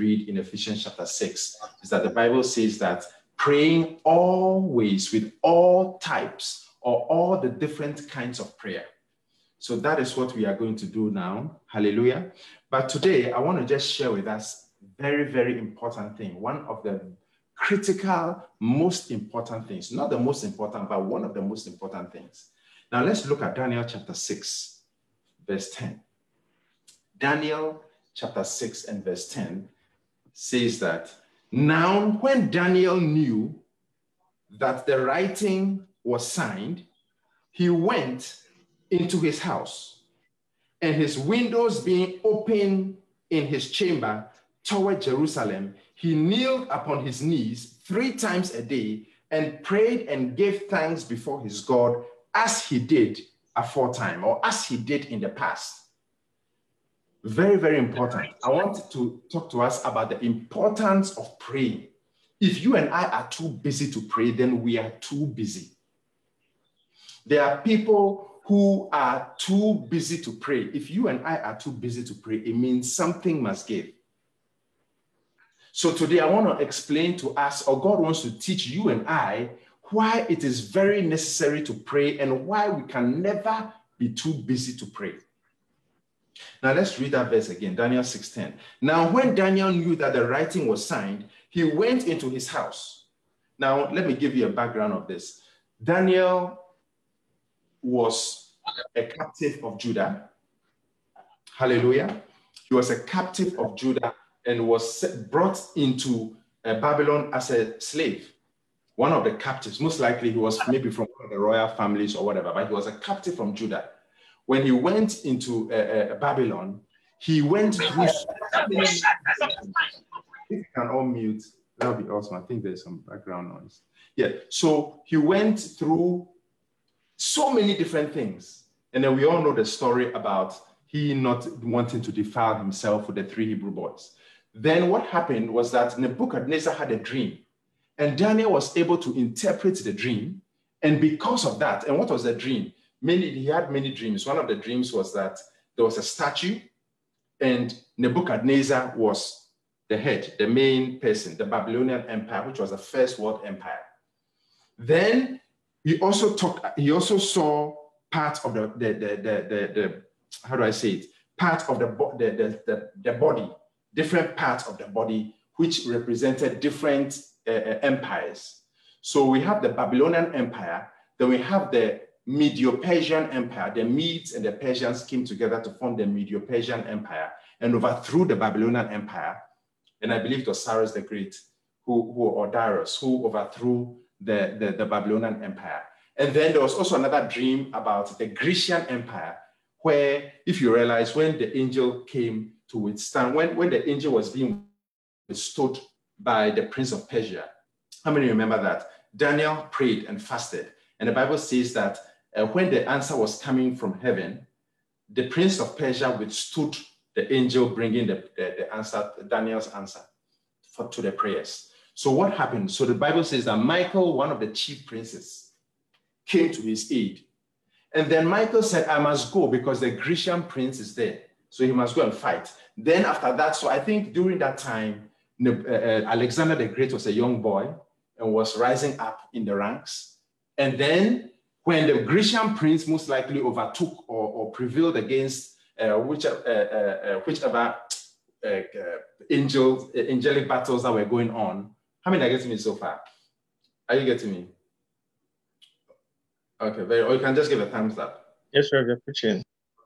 read in Ephesians chapter 6 is that the Bible says that praying always with all types or all the different kinds of prayer. So that is what we are going to do now. Hallelujah. But today, I want to just share with us very, very important thing. One of the critical, most important things, not the most important, but one of the most important things. Now let's look at Daniel chapter 6, verse 10. Daniel chapter 6 and verse 10 says that now when Daniel knew that the writing was signed, he went into his house, and his windows being open in his chamber toward Jerusalem, he kneeled upon his knees three times a day and prayed and gave thanks before his God as he did aforetime or as he did in the past. Very, very important. I want to talk to us about the importance of praying. If you and I are too busy to pray, then we are too busy. There are people who are too busy to pray. If you and I are too busy to pray, it means something must give. So today I want to explain to us, or God wants to teach you and I, why it is very necessary to pray and why we can never be too busy to pray. Now let's read that verse again, Daniel 6:10. Now when Daniel knew that the writing was signed, he went into his house. Now let me give you a background of this. Daniel was a captive of Judah. Hallelujah. He was a captive of Judah and was brought into uh, Babylon as a slave. One of the captives, most likely he was maybe from one of the royal families or whatever, but he was a captive from Judah. When he went into uh, uh, Babylon, he went through. if you can all mute, that would be awesome. I think there's some background noise. Yeah, so he went through so many different things. And then we all know the story about he not wanting to defile himself with the three Hebrew boys. Then what happened was that Nebuchadnezzar had a dream, and Daniel was able to interpret the dream. And because of that, and what was the dream? Many, he had many dreams. One of the dreams was that there was a statue, and Nebuchadnezzar was the head, the main person, the Babylonian Empire, which was the first world empire. Then he also talked, he also saw part of the, the, the, the, the, how do I say it? Part of the, the, the, the, the body different parts of the body which represented different uh, uh, empires. So we have the Babylonian Empire, then we have the Medo-Persian Empire. The Medes and the Persians came together to form the Medo-Persian Empire and overthrew the Babylonian Empire. And I believe it was Cyrus the Great who, who or Darius who overthrew the, the, the Babylonian Empire. And then there was also another dream about the Grecian Empire, where if you realize when the angel came to withstand. When, when the angel was being withstood by the prince of Persia, how many remember that? Daniel prayed and fasted. And the Bible says that uh, when the answer was coming from heaven, the prince of Persia withstood the angel bringing the, the, the answer, Daniel's answer for, to the prayers. So what happened? So the Bible says that Michael, one of the chief princes, came to his aid. And then Michael said, I must go because the Grecian prince is there. So he must go and fight. Then after that, so I think during that time, uh, uh, Alexander the Great was a young boy and was rising up in the ranks. And then when the Grecian prince most likely overtook or, or prevailed against uh, which, uh, uh, uh whichever angel, angelic battles that were going on, how many are getting me so far? Are you getting me? Okay, very, or you can just give a thumbs up. Yes, sir, you're preaching.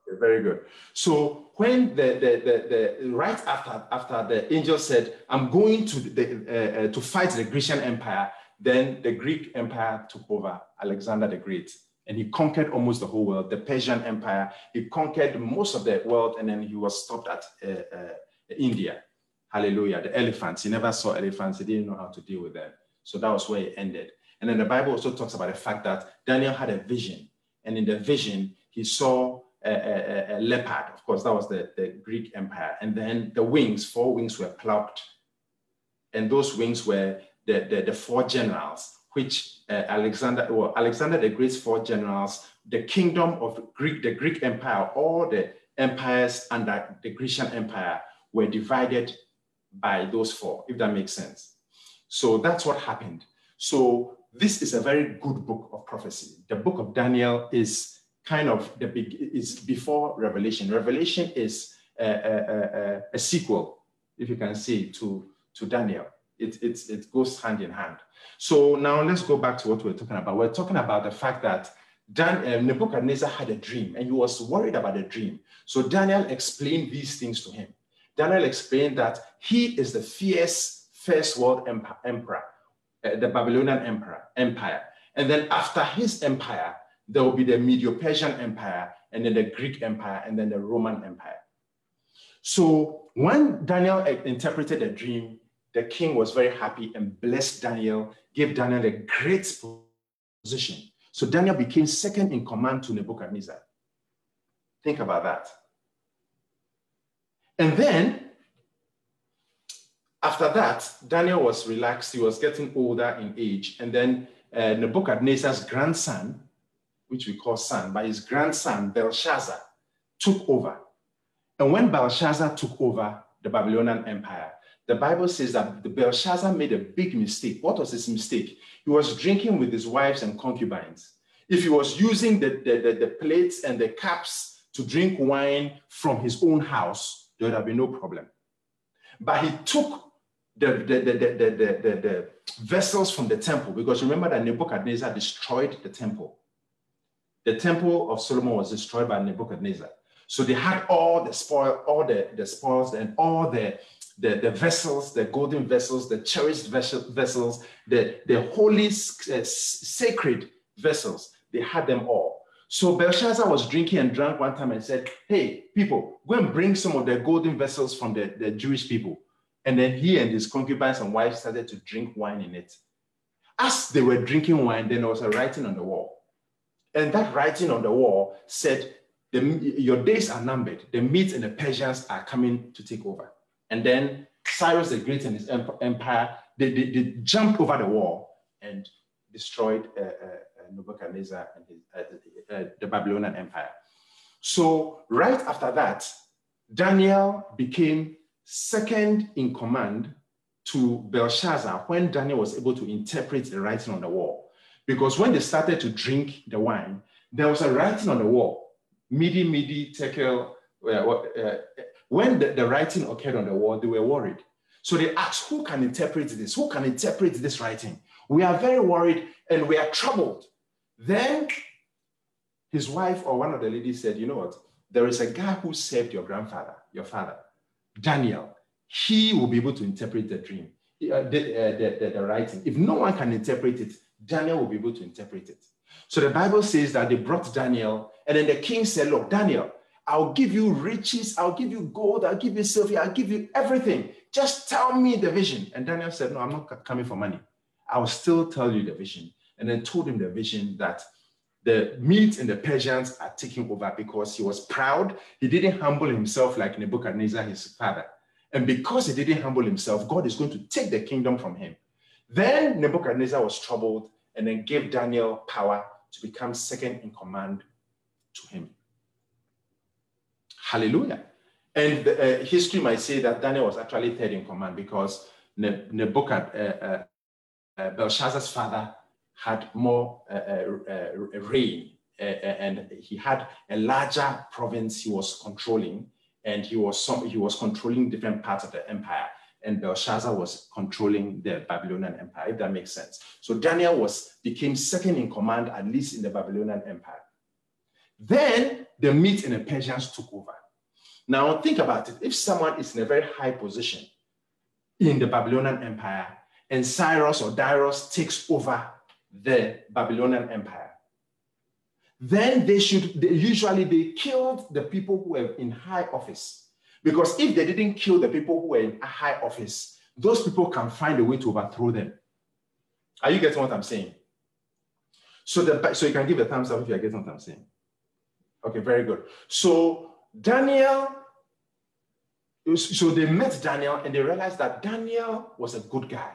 Okay, very good. So when the, the, the, the, right after, after the angel said, I'm going to, the, uh, uh, to fight the Grecian Empire, then the Greek Empire took over, Alexander the Great. And he conquered almost the whole world, the Persian Empire. He conquered most of the world, and then he was stopped at uh, uh, India. Hallelujah. The elephants. He never saw elephants. He didn't know how to deal with them. So that was where it ended. And then the Bible also talks about the fact that Daniel had a vision. And in the vision, he saw a, a, a, leopard. Of course, that was the, the Greek Empire. And then the wings, four wings were plucked. And those wings were the, the, the four generals, which uh, Alexander, well, Alexander the Great's four generals, the kingdom of Greek, the Greek Empire, all the empires under the Grecian Empire were divided by those four, if that makes sense. So that's what happened. So this is a very good book of prophecy. The book of Daniel is kind of the big, is before Revelation. Revelation is a, a, a, a sequel, if you can see, to, to Daniel. It, it, it goes hand in hand. So now let's go back to what we're talking about. We're talking about the fact that Dan, uh, Nebuchadnezzar had a dream and he was worried about the dream. So Daniel explained these things to him. Daniel explained that he is the fierce first world emperor, uh, the Babylonian emperor, empire. And then after his empire, there will be the Medo-Persian empire, and then the Greek empire, and then the Roman empire. So when Daniel interpreted the dream, the king was very happy and blessed Daniel, gave Daniel a great position. So Daniel became second in command to Nebuchadnezzar. Think about that. And then, after that, Daniel was relaxed. He was getting older in age. And then uh, Nebuchadnezzar's grandson, which we call son, but his grandson, Belshazzar, took over. And when Belshazzar took over the Babylonian Empire, the Bible says that the Belshazzar made a big mistake. What was his mistake? He was drinking with his wives and concubines. If he was using the, the, the, the plates and the cups to drink wine from his own house, there would have been no problem. But he took the, the, the, the, the, the, vessels from the temple because remember that Nebuchadnezzar destroyed the temple. The temple of Solomon was destroyed by Nebuchadnezzar. So they had all the spoil, all the, the spoils and all the, the, the vessels, the golden vessels, the cherished vessels, the, the holy, uh, sacred vessels. They had them all. So Belshazzar was drinking and drank one time and said, Hey, people, go and bring some of the golden vessels from the, the Jewish people. And then he and his concubines and wives started to drink wine in it. As they were drinking wine, then there was a writing on the wall. And that writing on the wall said, Your days are numbered. The Medes and the Persians are coming to take over. And then Cyrus the Great and his empire, they, they, they jumped over the wall and destroyed uh, uh, uh Nebuchadnezzar and his, uh, uh, the Babylonian Empire. So right after that, Daniel became second in command to Belshazzar when Daniel was able to interpret the writing on the wall. Because when they started to drink the wine, there was a writing on the wall, mene, mene, tekel. Uh, uh, when the, the writing occurred on the wall, they were worried. So they asked, who can interpret this? Who can interpret this writing? We are very worried and we are troubled. Then his wife or one of the ladies said, you know what? There is a guy who saved your grandfather, your father, Daniel. He will be able to interpret the dream, uh, the, uh, the, the, the writing. If no one can interpret it, Daniel will be able to interpret it. So the Bible says that they brought Daniel, and then the king said, Look, Daniel, I'll give you riches, I'll give you gold, I'll give you silver, I'll give you everything. Just tell me the vision. And Daniel said, No, I'm not coming for money. I will still tell you the vision. And then told him the vision that the Medes and the Persians are taking over because he was proud. He didn't humble himself like Nebuchadnezzar, his father. And because he didn't humble himself, God is going to take the kingdom from him. Then Nebuchadnezzar was troubled and then gave Daniel power to become second in command to him. Hallelujah. And the, uh, history might say that Daniel was actually third in command because Nebuchadnezzar, uh, uh, uh, Belshazzar's father, had more uh, uh, reign and he had a larger province he was controlling and he was some, he was controlling different parts of the empire and Belshazzar was controlling the Babylonian Empire, if that makes sense. So Daniel was became second in command, at least in the Babylonian Empire. Then the Medes and the Persians took over. Now think about it. If someone is in a very high position in the Babylonian Empire and Cyrus or Darius takes over the Babylonian Empire, then they should, they, usually they killed the people who were in high office. Because if they didn't kill the people who were in a high office, those people can find a way to overthrow them. Are you getting what I'm saying? So, the, so you can give a thumbs up if you're getting what I'm saying. Okay, very good. So Daniel, so they met Daniel and they realized that Daniel was a good guy.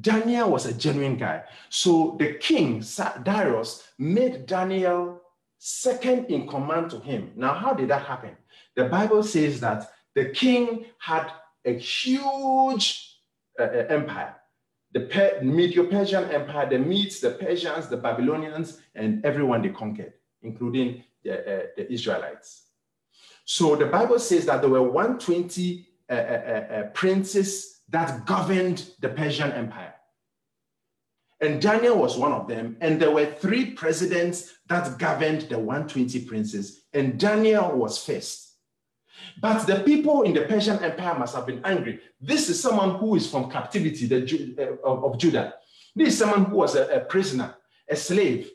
Daniel was a genuine guy. So the king, Darius, made Daniel second in command to him. Now, how did that happen? The Bible says that the king had a huge uh, uh empire. The per- Medo-Persian Empire, the Medes, the Persians, the Babylonians, and everyone they conquered, including the, uh, the Israelites. So the Bible says that there were 120 uh, uh, uh, princes that governed the Persian Empire. And Daniel was one of them. And there were three presidents that governed the 120 princes, and Daniel was first. But the people in the Persian Empire must have been angry. This is someone who is from captivity the, uh, of, Judah. This is someone who was a, a prisoner, a slave,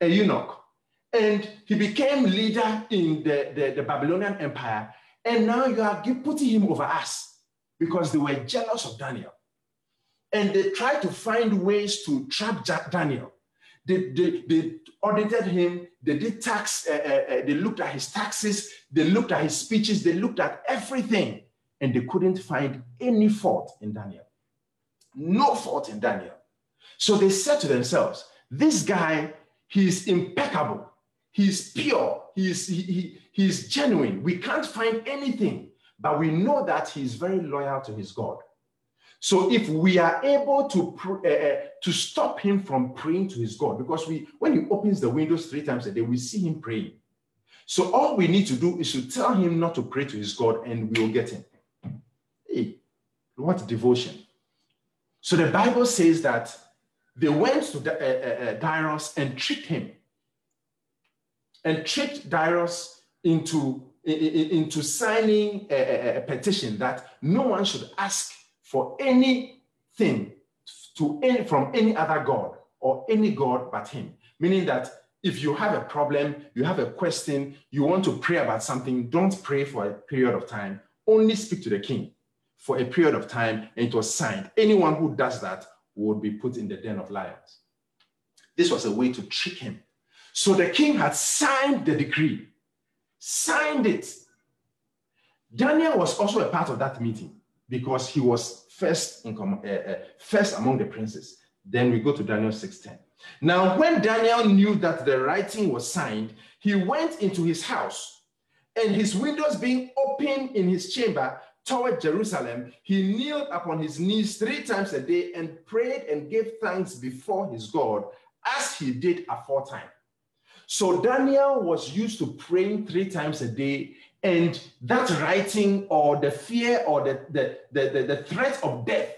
a eunuch. And he became leader in the, the, the Babylonian Empire. And now you are putting him over us because they were jealous of Daniel. And they tried to find ways to trap Daniel. They, they, they audited him, they did tax, uh, uh, uh, they looked at his taxes, they looked at his speeches, they looked at everything, and they couldn't find any fault in Daniel. No fault in Daniel. So they said to themselves, This guy, he's impeccable, he's pure, he's, he, he, he's genuine. We can't find anything, but we know that he's very loyal to his God. So if we are able to uh, to stop him from praying to his God, because we when he opens the windows three times a day, we see him praying. So all we need to do is to tell him not to pray to his God, and we will get him. Hey, what devotion! So the Bible says that they went to uh, uh, Darius and tricked him, and tricked Darius into into signing a, a petition that no one should ask for anything to any, from any other God or any God but Him. Meaning that if you have a problem, you have a question, you want to pray about something, don't pray for a period of time. Only speak to the king for a period of time and it was signed. Anyone who does that would be put in the den of lions. This was a way to trick him. So the king had signed the decree, signed it. Daniel was also a part of that meeting because he was first in uh, uh, first among the princes. Then we go to Daniel 6:10. Now, when Daniel knew that the writing was signed, he went into his house, and his windows being open in his chamber toward Jerusalem, he kneeled upon his knees three times a day and prayed and gave thanks before his God, as he did aforetime. So Daniel was used to praying three times a day and that writing or the fear or the, the, the, the, the threat of death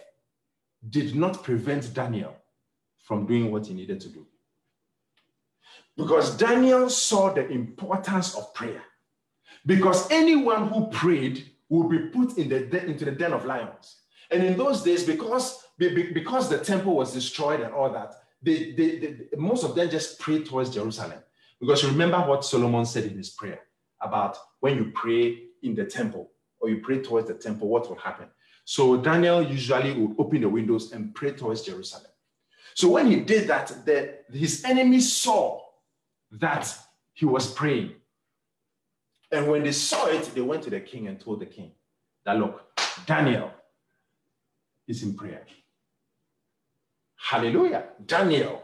did not prevent Daniel from doing what he needed to do. Because Daniel saw the importance of prayer. Because anyone who prayed would be put in the, into the den of lions. And in those days, because, because the temple was destroyed and all that, they, they, they, most of them just prayed towards Jerusalem. Because remember what Solomon said in his prayer about when you pray in the temple or you pray towards the temple, what will happen? So Daniel usually would open the windows and pray towards Jerusalem. So when he did that, the, his enemies saw that he was praying. And when they saw it, they went to the king and told the king that, look, Daniel is in prayer. Hallelujah. Daniel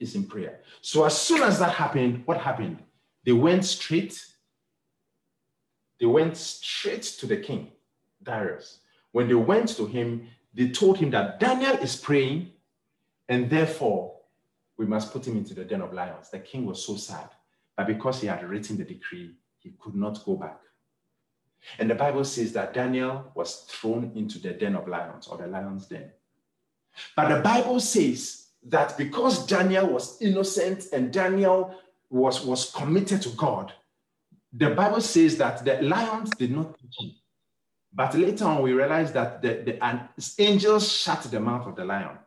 is in prayer. So as soon as that happened, what happened? They went straight they went straight to the king, Darius. When they went to him, they told him that Daniel is praying, and therefore we must put him into the den of lions. The king was so sad, but because he had written the decree, he could not go back. And the Bible says that Daniel was thrown into the den of lions or the lion's den. But the Bible says that because Daniel was innocent and Daniel was, was committed to God, the Bible says that the lions did not touch him. But later on, we realized that the, the angels shut the mouth of the lion.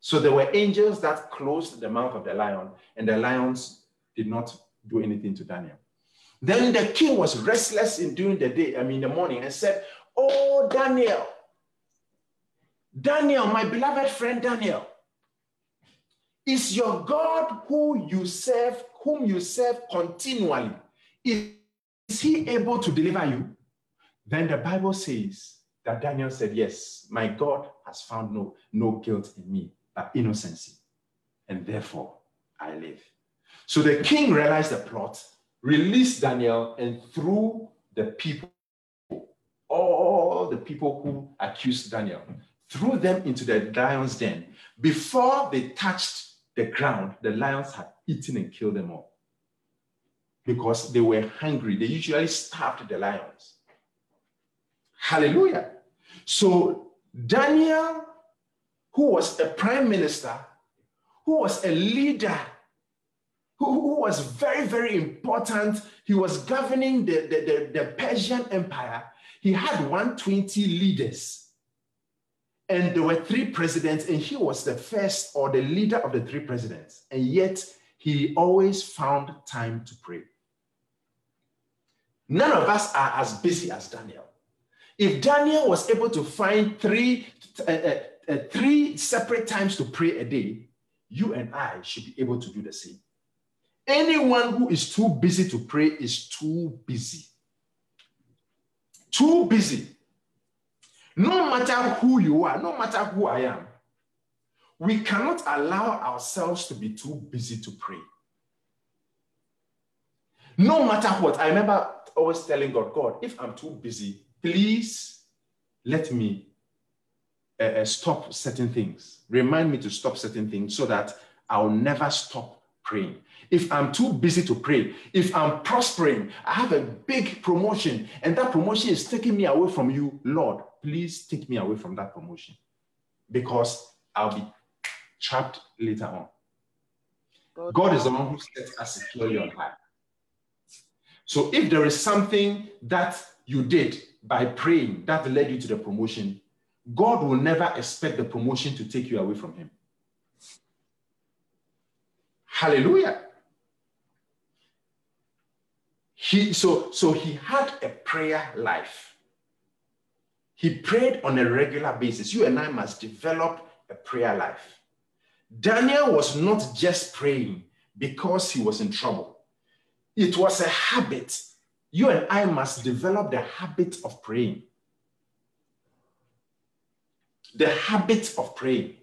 So there were angels that closed the mouth of the lion, and the lions did not do anything to Daniel. Then the king was restless in during the day, I mean, in the morning, and said, Oh, Daniel, Daniel, my beloved friend Daniel, is your God who you serve, whom you serve continually, is he able to deliver you? Then the Bible says that Daniel said, Yes, my God has found no, no guilt in me, but innocency. And therefore I live. So the king realized the plot, released Daniel, and threw the people all the people who accused Daniel, threw them into the lion's den. Before they touched the ground, the lions had eaten and killed them all because they were hungry. They usually starved the lions. Hallelujah. So Daniel, who was a prime minister, who was a leader, who, who was very, very important, he was governing the, the, the, the Persian Empire. He had 120 leaders. And there were three presidents, and he was the first or the leader of the three presidents. And yet, he always found time to pray. None of us are as busy as Daniel. If Daniel was able to find three, uh, uh, uh, three separate times to pray a day, you and I should be able to do the same. Anyone who is too busy to pray is too busy. Too busy. No matter who you are, no matter who I am, we cannot allow ourselves to be too busy to pray. No matter what, I remember always telling God, God, if I'm too busy, please let me uh, stop certain things. Remind me to stop certain things so that I'll never stop praying. If I'm too busy to pray, if I'm prospering, I have a big promotion, and that promotion is taking me away from you, Lord, please take me away from that promotion because I'll be trapped later on. God is the one who sets us securely on high. So if there is something that you did by praying that led you to the promotion, God will never expect the promotion to take you away from Him. Hallelujah. He, so, so he had a prayer life. He prayed on a regular basis. You and I must develop a prayer life. Daniel was not just praying because he was in trouble. It was a habit. You and I must develop the habit of praying. The habit of praying.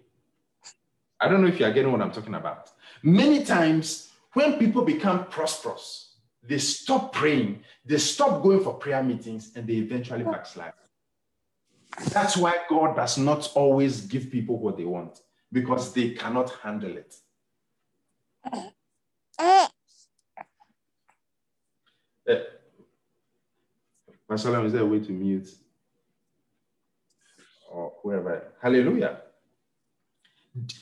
I don't know if you are getting what I'm talking about. Many times, when people become prosperous, they stop praying, they stop going for prayer meetings, and they eventually oh. backslide. That's why God does not always give people what they want because they cannot handle it. Uh, Pastor is there a way to mute? Or whoever. Hallelujah.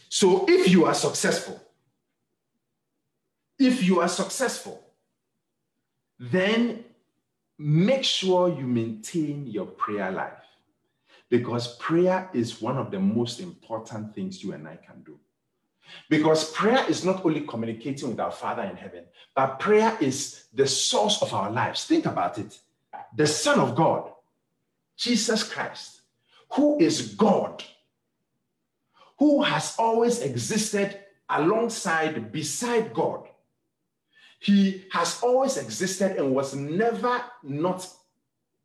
So if you are successful, if you are successful, then make sure you maintain your prayer life because prayer is one of the most important things you and I can do. Because prayer is not only communicating with our Father in heaven, but prayer is the source of our lives. Think about it. The Son of God, Jesus Christ, who is God, who has always existed alongside, beside God. He has always existed and was never not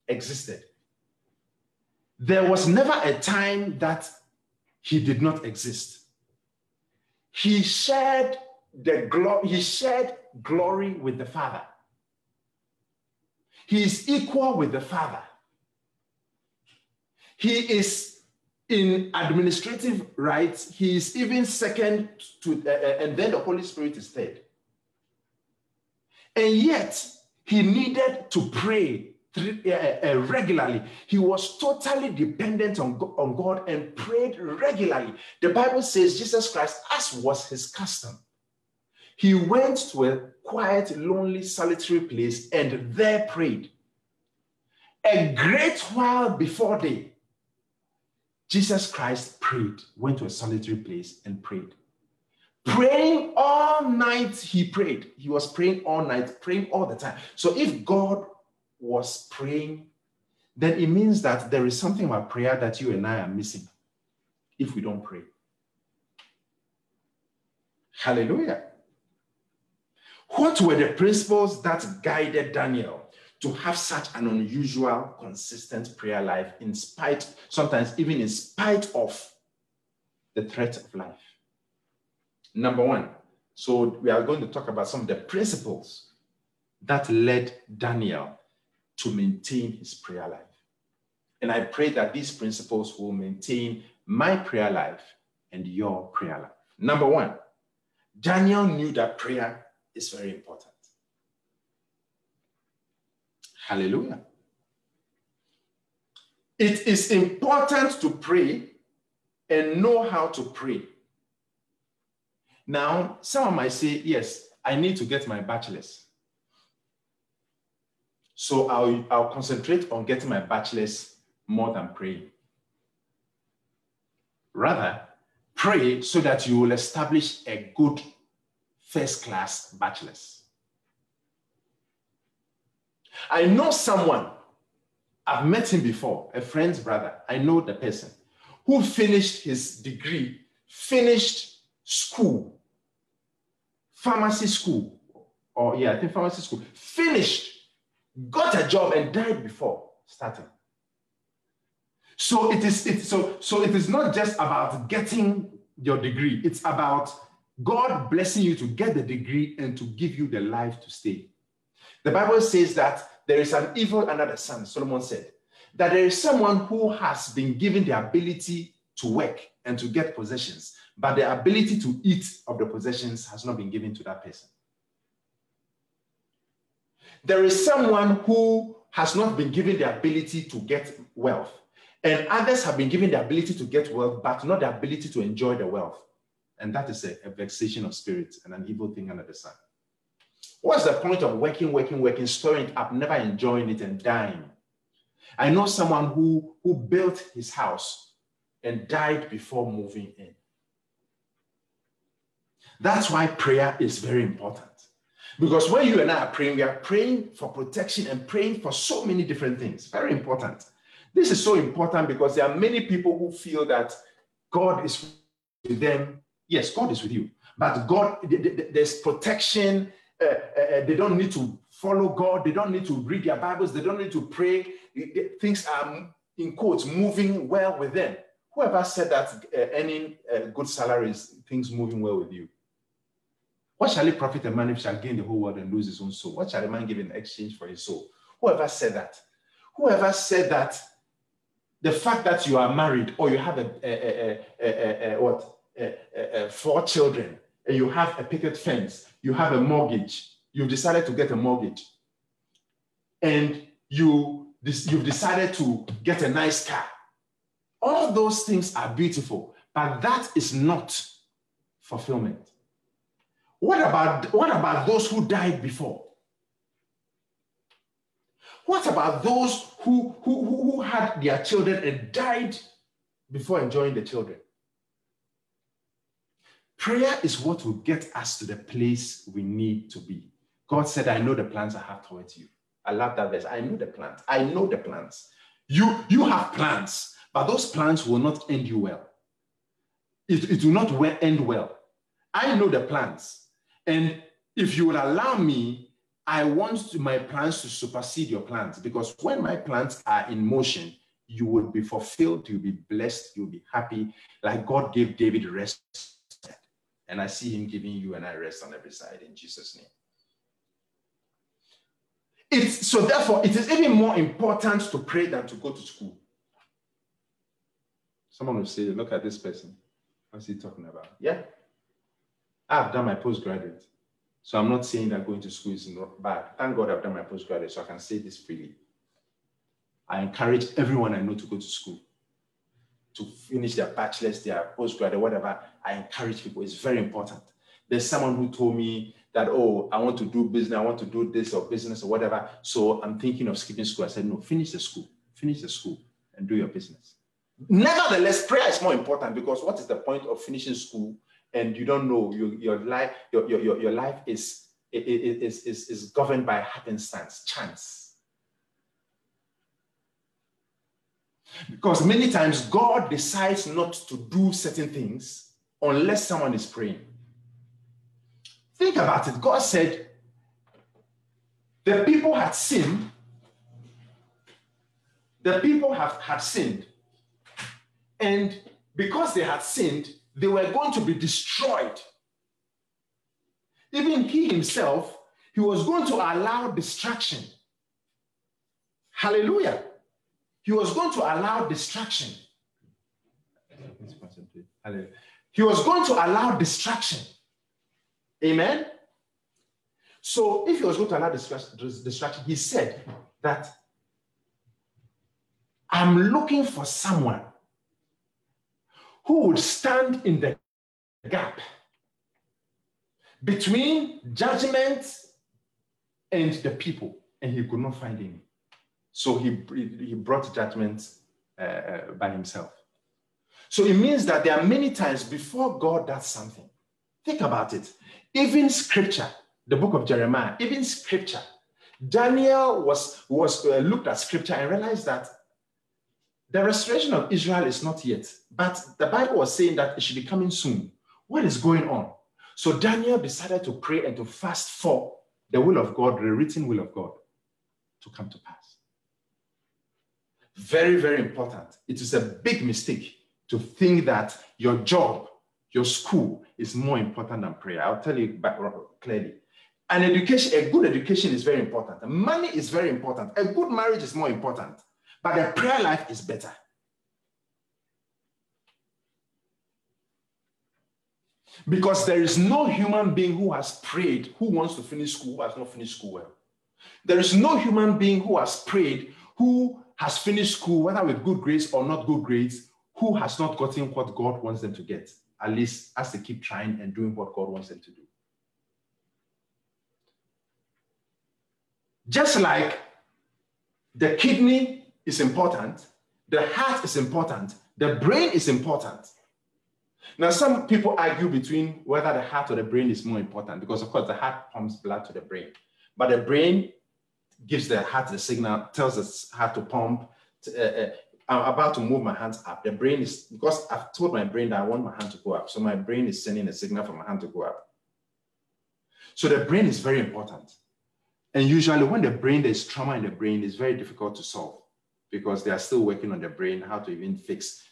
existed. There was never a time that he did not exist he shared the glory, he shared glory with the Father. He is equal with the Father. He is in administrative rights, he is even second to, uh, uh, and then the Holy Spirit is third. And yet, he needed to pray uh, uh, regularly. He was totally dependent on, on God and prayed regularly. The Bible says Jesus Christ, as was his custom, he went to a quiet, lonely, solitary place and there prayed. A great while before day, Jesus Christ prayed, went to a solitary place and prayed. Praying all night, he prayed. He was praying all night, praying all the time. So if God was praying, then it means that there is something about prayer that you and I are missing if we don't pray. Hallelujah. What were the principles that guided Daniel to have such an unusual, consistent prayer life, in spite, sometimes even in spite of the threat of life? Number one, so we are going to talk about some of the principles that led Daniel to maintain his prayer life. And I pray that these principles will maintain my prayer life and your prayer life. Number one, Daniel knew that prayer is very important. Hallelujah. It is important to pray and know how to pray. Now, someone might say, Yes, I need to get my bachelor's. So I'll, I'll concentrate on getting my bachelor's more than praying. Rather, pray so that you will establish a good first class bachelor's. I know someone, I've met him before, a friend's brother. I know the person who finished his degree, finished school, pharmacy school, or yeah, I think pharmacy school, finished, got a job and died before starting. So it is it, so so it is not just about getting your degree. It's about God blessing you to get the degree and to give you the life to stay. The Bible says that there is an evil under the sun, Solomon said, that there is someone who has been given the ability to work and to get possessions, but the ability to eat of the possessions has not been given to that person. There is someone who has not been given the ability to get wealth, and others have been given the ability to get wealth, but not the ability to enjoy the wealth. And that is a, a vexation of spirit and an evil thing under the sun. What's the point of working, working, working, storing it up, never enjoying it and dying? I know someone who, who built his house and died before moving in. That's why prayer is very important. Because when you and I are praying, we are praying for protection and praying for so many different things. Very important. This is so important because there are many people who feel that God is with them. Yes, God is with you, but God, there's protection. Uh, uh, uh, they don't need to follow God. They don't need to read their Bibles. They don't need to pray. Things are, in quotes, moving well with them. Whoever said that uh, earning uh, good salaries, things moving well with you? What shall it profit a man if he shall gain the whole world and lose his own soul? What shall a man give in exchange for his soul? Whoever said that? Whoever said that the fact that you are married or you have a, a, a, a what four children and you have a picket fence, you have a mortgage, you've decided to get a mortgage, and you you've decided to get a nice car. All those things are beautiful, but that is not fulfillment. What about, what about those who died before? What about those who, who, who had their children and died before enjoying the children? Prayer is what will get us to the place we need to be. God said, I know the plans I have towards you. I love that verse. I know the plans. I know the plans. You, you have plans, but those plans will not end you well. It, it will not end well. I know the plans. And if you would allow me, I want my plans to supersede your plans because when my plans are in motion, you will be fulfilled, you'll be blessed, you'll be happy, like God gave David rest. And I see him giving you and I rest on every side in Jesus' name. It's, so therefore, it is even more important to pray than to go to school. Someone will say, look at this person. What's he talking about? Yeah. I've done my postgraduate. So I'm not saying that going to school is not bad. Thank God I've done my postgraduate, so I can say this freely. I encourage everyone I know to go to school, to finish their bachelor's, their postgraduate, whatever. I encourage people. It's very important. There's someone who told me that, oh, I want to do business, I want to do this or business or whatever. So I'm thinking of skipping school. I said, no, finish the school, finish the school and do your business. Nevertheless, prayer is more important because what is the point of finishing school and you don't know your, your life, your, your, your life is, is, is, is governed by happenstance, chance. Because many times God decides not to do certain things unless someone is praying. Think about it. God said, the people had sinned. The people have had sinned. And because they had sinned, they were going to be destroyed. Even he himself, he was going to allow destruction. Hallelujah. he was going to allow distraction. He was going to allow destruction. Amen. So if he was going to allow distraction, he said that I'm looking for someone who would stand in the gap between judgment and the people, and he could not find any. So he, he brought judgment uh, uh, by himself. So it means that there are many times before God does something. Think about it. Even scripture, the book of Jeremiah, even scripture, Daniel was, was uh, looked at scripture and realized that the restoration of Israel is not yet, but the Bible was saying that it should be coming soon. What is going on? So Daniel decided to pray and to fast for the will of God, the written will of God, to come to pass. Very, very important. It is a big mistake to think that your job, your school is more important than prayer. I'll tell you uh, clearly. An education, a good education is very important. Money is very important. A good marriage is more important. But the prayer life is better. Because there is no human being who has prayed who wants to finish school who has not finished school well. There is no human being who has prayed who has finished school, whether with good grades or not good grades, who has not gotten what God wants them to get, at least as they keep trying and doing what God wants them to do. Just like the kidney is important, the heart is important, the brain is important. Now, some people argue between whether the heart or the brain is more important because, of course, the heart pumps blood to the brain, but the brain gives the heart the signal, tells the heart to pump. To, uh, uh, I'm about to move my hands up. The brain is because I've told my brain that I want my hand to go up, so my brain is sending a signal for my hand to go up. So the brain is very important. And usually, when the brain there's trauma in the brain, it's very difficult to solve because they are still working on the brain, how to even fix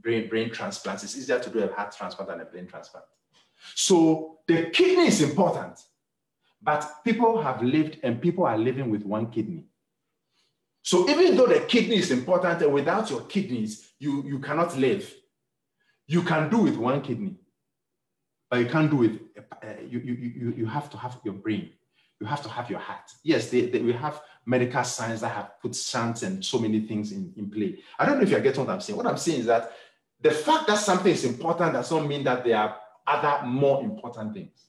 brain, brain transplants. It's easier to do a heart transplant than a brain transplant. So the kidney is important, but people have lived and people are living with one kidney. So even though the kidney is important and without your kidneys, you, you cannot live. You can do with one kidney, but you can't do with, uh, you, you, you, you have to have your brain you have to have your heart. Yes, they, they, we have medical science that have put shunts and so many things in, in play. I don't know if you're getting what I'm saying. What I'm saying is that the fact that something is important does not mean that there are other more important things.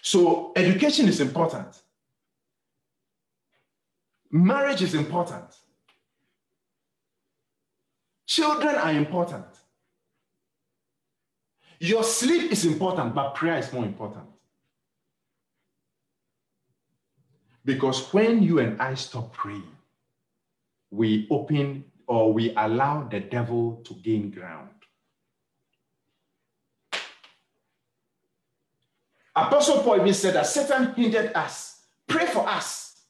So education is important. Marriage is important. Children are important. Your sleep is important, but prayer is more important. Because when you and I stop praying, we open or we allow the devil to gain ground. Apostle Paul even said that Satan hindered us. Pray for us.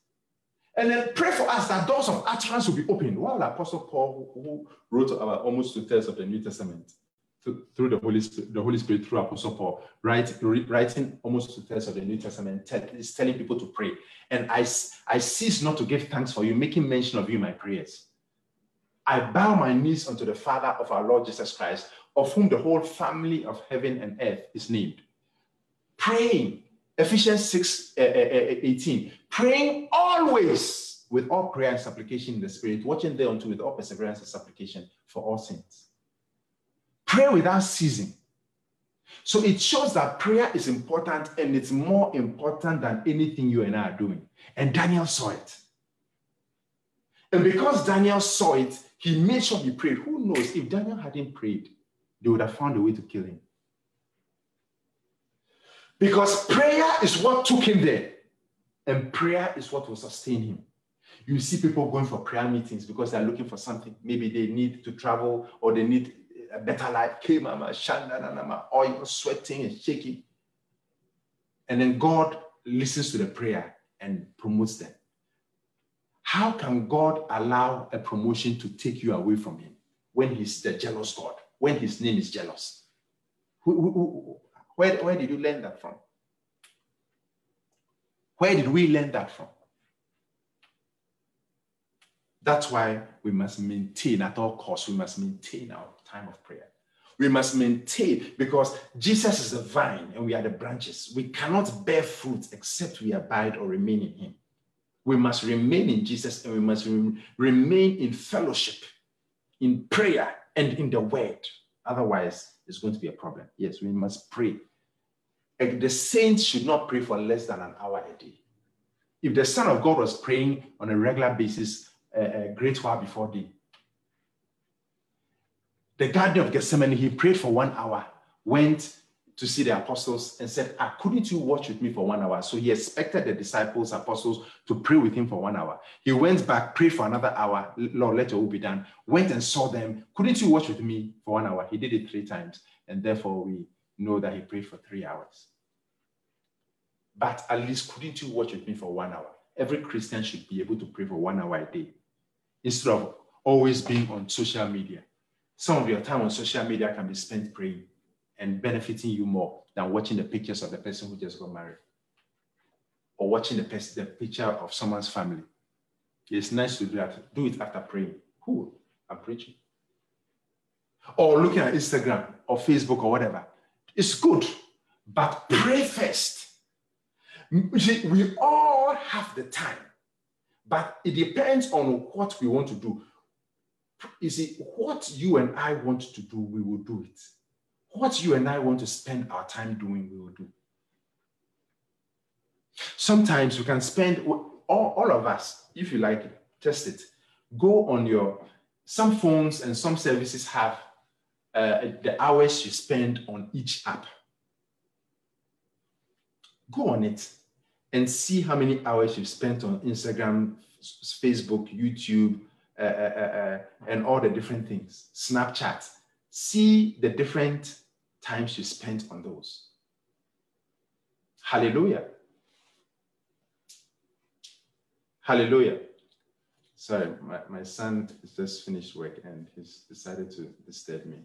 And then pray for us that doors of utterance will be opened. While Apostle Paul, who wrote about almost two thirds of the New Testament, through the Holy Spirit, the Holy Spirit through Apostle Paul, write, writing almost two thirds of the New Testament, is telling people to pray. And I, I cease not to give thanks for you, making mention of you in my prayers. I bow my knees unto the Father of our Lord Jesus Christ, of whom the whole family of heaven and earth is named. Praying, Ephesians 6 uh, uh, 18, praying always with all prayer and supplication in the Spirit, watching thereunto with all perseverance and supplication for all saints Pray without ceasing. So it shows that prayer is important and it's more important than anything you and I are doing. And Daniel saw it. And because Daniel saw it, he made sure he prayed. Who knows if Daniel hadn't prayed, they would have found a way to kill him. Because prayer is what took him there, and prayer is what will sustain him. You see people going for prayer meetings because they're looking for something. Maybe they need to travel or they need a better life came, I'm shandanama, oil sweating and shaking. And then God listens to the prayer and promotes them. How can God allow a promotion to take you away from Him when He's the jealous God, when His name is jealous? Where, where did you learn that from? Where did we learn that from? That's why we must maintain at all costs, we must maintain our time of prayer. We must maintain because Jesus is the vine and we are the branches. We cannot bear fruit except we abide or remain in Him. We must remain in Jesus and we must re- remain in fellowship, in prayer, and in the Word. Otherwise, it's going to be a problem. Yes, we must pray. And The saints should not pray for less than an hour a day. If the Son of God was praying on a regular basis, a, a great while before day, the Garden of Gethsemane, he prayed for one hour, went to see the apostles and said, ah, Couldn't you watch with me for one hour? So he expected the disciples, apostles, to pray with him for one hour. He went back, prayed for another hour. Lord, let your will be done. Went and saw them. Couldn't you watch with me for one hour? He did it three times. And therefore, we know that he prayed for three hours. But at least, couldn't you watch with me for one hour? Every Christian should be able to pray for one hour a day instead of always being on social media. Some of your time on social media can be spent praying and benefiting you more than watching the pictures of the person who just got married or watching the, the picture of someone's family. It's nice to do that. Do it after praying. Who? I'm preaching. Or looking at Instagram or Facebook or whatever. It's good, but pray first. We all have the time, but it depends on what we want to do. You see, what you and I want to do, we will do it. What you and I want to spend our time doing, we will do. Sometimes we can spend, all, all of us, if you like, test it. Go on your, some phones and some services have uh, the hours you spend on each app. Go on it and see how many hours you've spent on Instagram, Facebook, YouTube, uh, uh, and all the different things, Snapchat. See the different times you spent on those. Hallelujah. Hallelujah. Sorry, my, my son just finished work and he's decided to disturb me.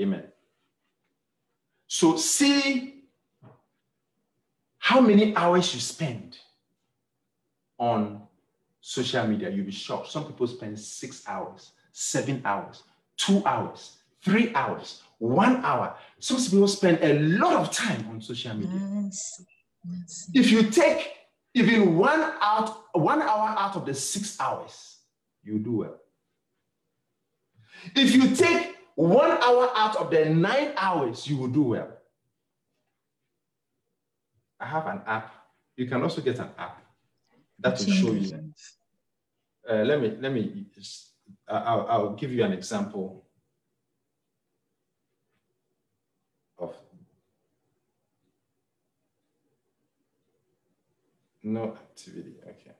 Amen. So see how many hours you spend on social media. You'll be shocked. Some people spend six hours, seven hours, two hours, three hours, one hour. Some people spend a lot of time on social media. Yes. Yes. If you take even one out, one hour out of the six hours, you do well. If you take one hour out of the nine hours, you will do well. I have an app. You can also get an app that will show you. Uh, let me let me. I'll, I'll give you an example of No activity, okay.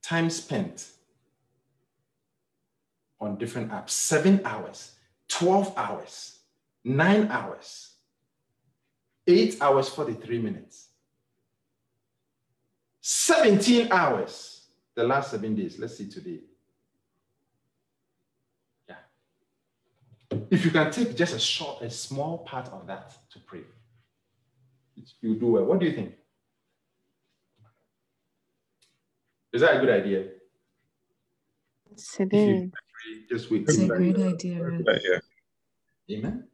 Time spent on different apps, seven hours, 12 hours, nine hours, eight hours, 43 minutes, 17 hours, the last seven days. Let's see today. Yeah. If you can take just a short, a small part of that to pray, you do well. What do you think? Is that a good idea? Yes, it is. Just wait. It's a great idea. Amen.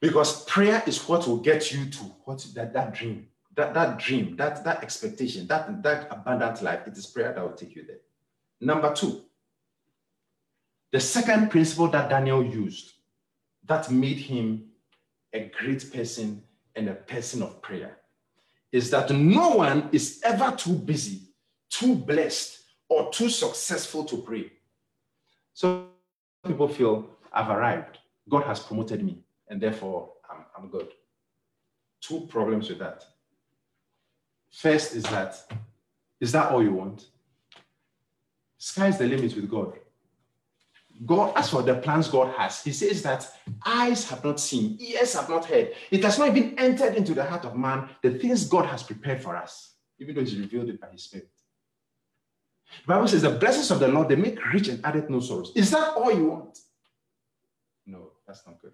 Because prayer is what will get you to what that, that dream, that, that dream, that, that expectation, that, that abundant life. It is prayer that will take you there. Number two, the second principle that Daniel used that made him a great person and a person of prayer is that no one is ever too busy, too blessed, or too successful to pray. So people feel I've arrived, God has promoted me, and therefore I'm, I'm good. Two problems with that. First is that, is that all you want? Sky's the limit with God. God, as for the plans God has, He says that eyes have not seen, ears have not heard. It has not even entered into the heart of man the things God has prepared for us, even though He's revealed it by His Spirit. The Bible says the blessings of the Lord they make rich and added no sorrows. Is that all you want? No, that's not good.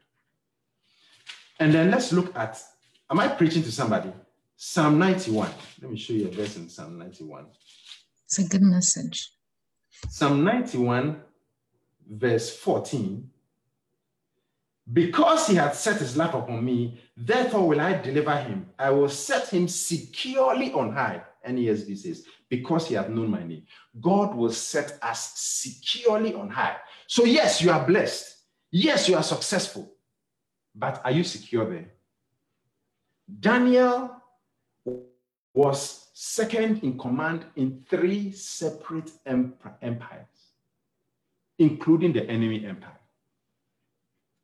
And then let's look at. Am I preaching to somebody? Psalm 91. Let me show you a verse in Psalm 91. It's a good message. Psalm 91, verse 14. Because he had set his lap upon me, therefore will I deliver him. I will set him securely on high. NESV says, this because he hath known my name. God will set us securely on high. So, yes, you are blessed. Yes, you are successful. But are you secure there? Daniel was second in command in three separate empires, including the enemy empire.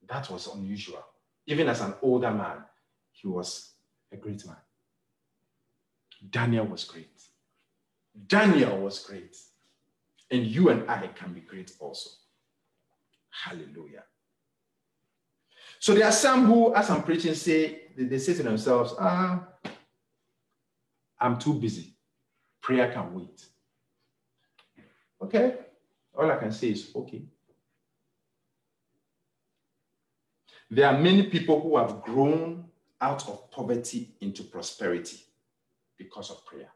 That was unusual. Even as an older man, he was a great man. Daniel was great. Daniel was great. And you and I can be great also. Hallelujah. So there are some who, as I'm preaching, say, they say to themselves, ah, I'm too busy. Prayer can wait. Okay? All I can say is, okay. There are many people who have grown out of poverty into prosperity because of prayer.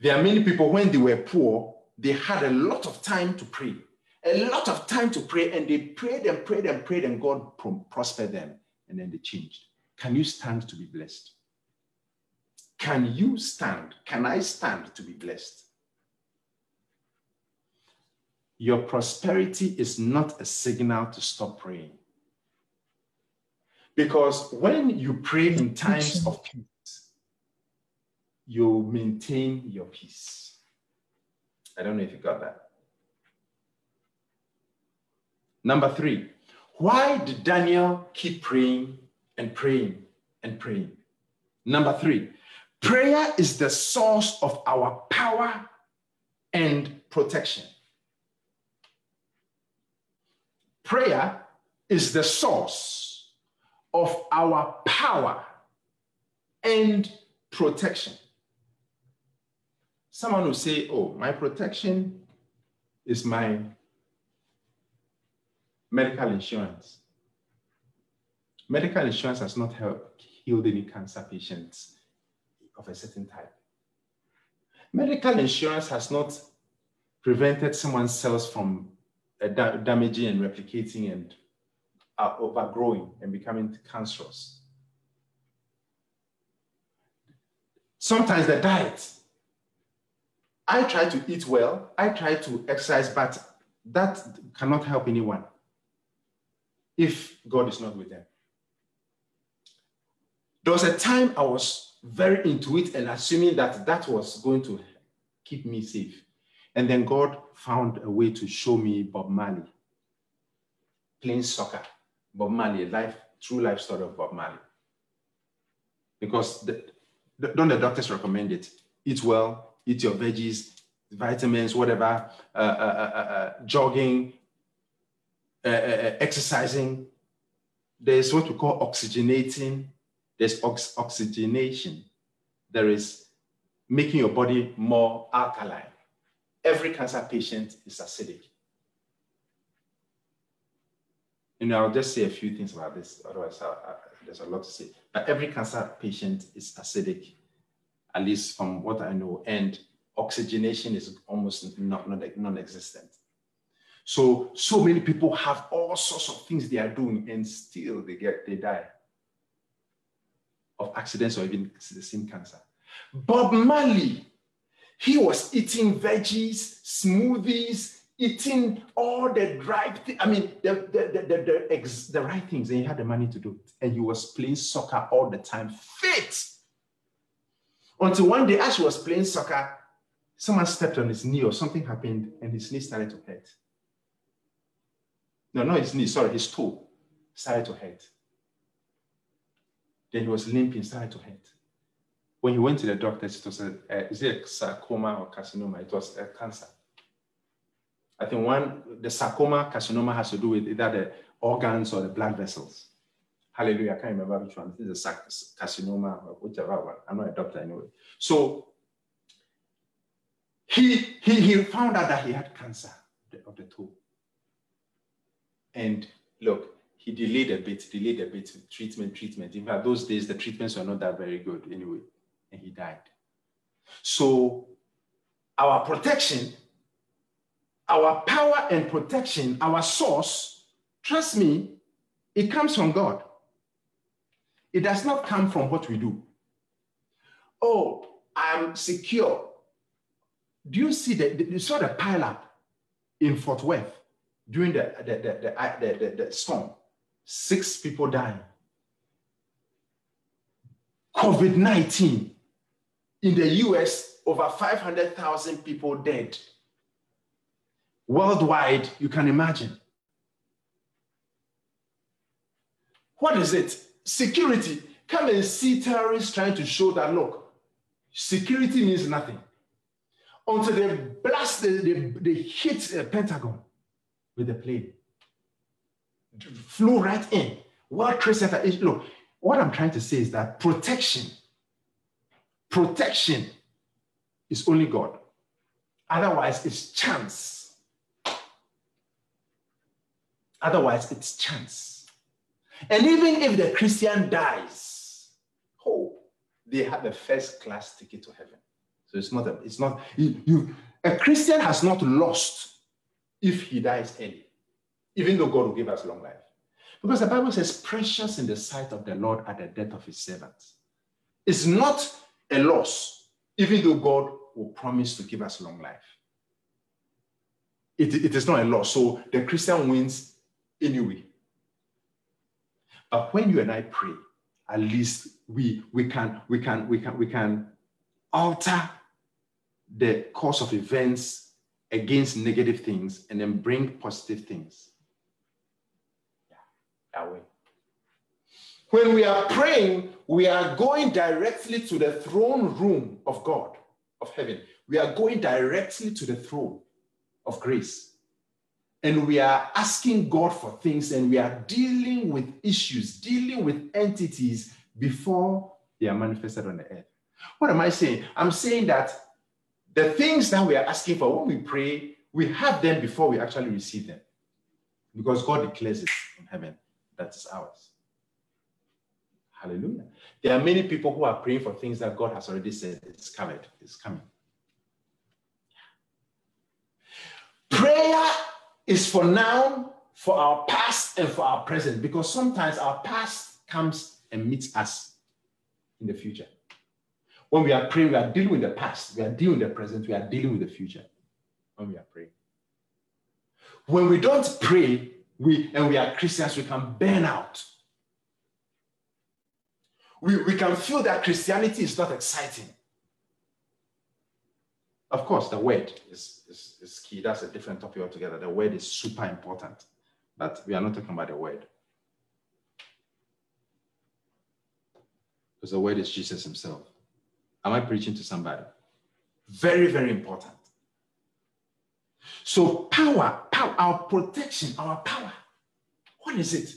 There are many people, when they were poor, they had a lot of time to pray, a lot of time to pray, and they prayed and prayed and prayed, and God prospered them, and then they changed. Can you stand to be blessed? Can you stand? Can I stand to be blessed? Your prosperity is not a signal to stop praying. Because when you pray in times of peace, you maintain your peace. I don't know if you got that. Number three, why did Daniel keep praying and praying and praying? Number three, prayer is the source of our power and protection. Prayer is the source of our power and protection. Someone will say, Oh, my protection is my medical insurance. Medical insurance has not helped heal any cancer patients of a certain type. Medical insurance has not prevented someone's cells from uh, da damaging and replicating and uh, overgrowing and becoming cancerous. Sometimes the diet I try to eat well, I try to exercise, but that cannot help anyone if God is not with them. There was a time I was very into it and assuming that that was going to keep me safe. And then God found a way to show me Bob Marley playing soccer. Bob Marley, life, true life story of Bob Marley. Because the, the, don't the doctors recommend it? Eat well, eat your veggies, vitamins, whatever, uh, uh, uh, uh jogging, exercising. There's what we call oxygenating. There's ox oxygenation. There is making your body more alkaline. Every cancer patient is acidic. You know, I'll just say a few things about this, otherwise I, I, there's a lot to say. But every cancer patient is acidic at least from what I know, and oxygenation is almost not, not non-existent. So, so many people have all sorts of things they are doing and still they get, they die of accidents or even the same cancer. Bob Marley, he was eating veggies, smoothies, eating all the right things. I mean, the, the, the, the, the, ex, the right things, and he had the money to do it. And he was playing soccer all the time, fit until one day, as he was playing soccer, someone stepped on his knee or something happened and his knee started to hurt. No, not his knee, sorry, his toe started to hurt. Then he was limping, started to hurt. When he went to the doctors, it was a, a is it a sarcoma or carcinoma? It was a cancer. I think one, the sarcoma carcinoma has to do with either the organs or the blood vessels. Hallelujah. I can't remember which one. This is a carcinoma or whichever one. I'm not a doctor anyway. So he, he, he found out that he had cancer of the toe. And look, he delayed a bit, delayed a bit, treatment, treatment. In fact, those days, the treatments were not that very good anyway, and he died. So, our protection, our power and protection, our source, trust me, it comes from God. It does not come from what we do. Oh, I'm secure. Do you see that? You saw the pileup in Fort Worth during the, the, the, the, the, the storm. Six people dying. COVID 19 in the US, over 500,000 people dead. Worldwide, you can imagine. What is it? Security. Come and see terrorists trying to show that look, security means nothing. Until they blast, they, they, they hit the Pentagon with the plane. Flew right in. World Trade Center is look. What I'm trying to say is that protection, protection is only God. Otherwise, it's chance. Otherwise, it's chance. And even if the Christian dies, oh, they have a first class ticket to heaven. So it's not a, it's not you, you a Christian has not lost if he dies early, even though God will give us long life. Because the Bible says, precious in the sight of the Lord are the death of his servants. It's not a loss, even though God will promise to give us long life. It, it is not a loss. So the Christian wins anyway. But when you and I pray, at least we, we can we can we can we can alter the course of events against negative things and then bring positive things. Yeah, that way. When we are praying, we are going directly to the throne room of God, of heaven. We are going directly to the throne of grace. And we are asking God for things and we are dealing with issues, dealing with entities before they are manifested on the earth. What am I saying? I'm saying that the things that we are asking for when we pray, we have them before we actually receive them. Because God declares it in heaven that is ours. Hallelujah. There are many people who are praying for things that God has already said is covered, is coming. Prayer is for now, for our past, and for our present, because sometimes our past comes and meets us in the future. When we are praying, we are dealing with the past, we are dealing with the present, we are dealing with the future. When we are praying. When we don't pray, we and we are Christians, we can burn out. We, we can feel that Christianity is not exciting. Of course, the word is, is, is key. That's a different topic altogether. The word is super important, but we are not talking about the word. Because the word is Jesus himself. Am I preaching to somebody? Very, very important. So, power, power, our protection, our power. What is it?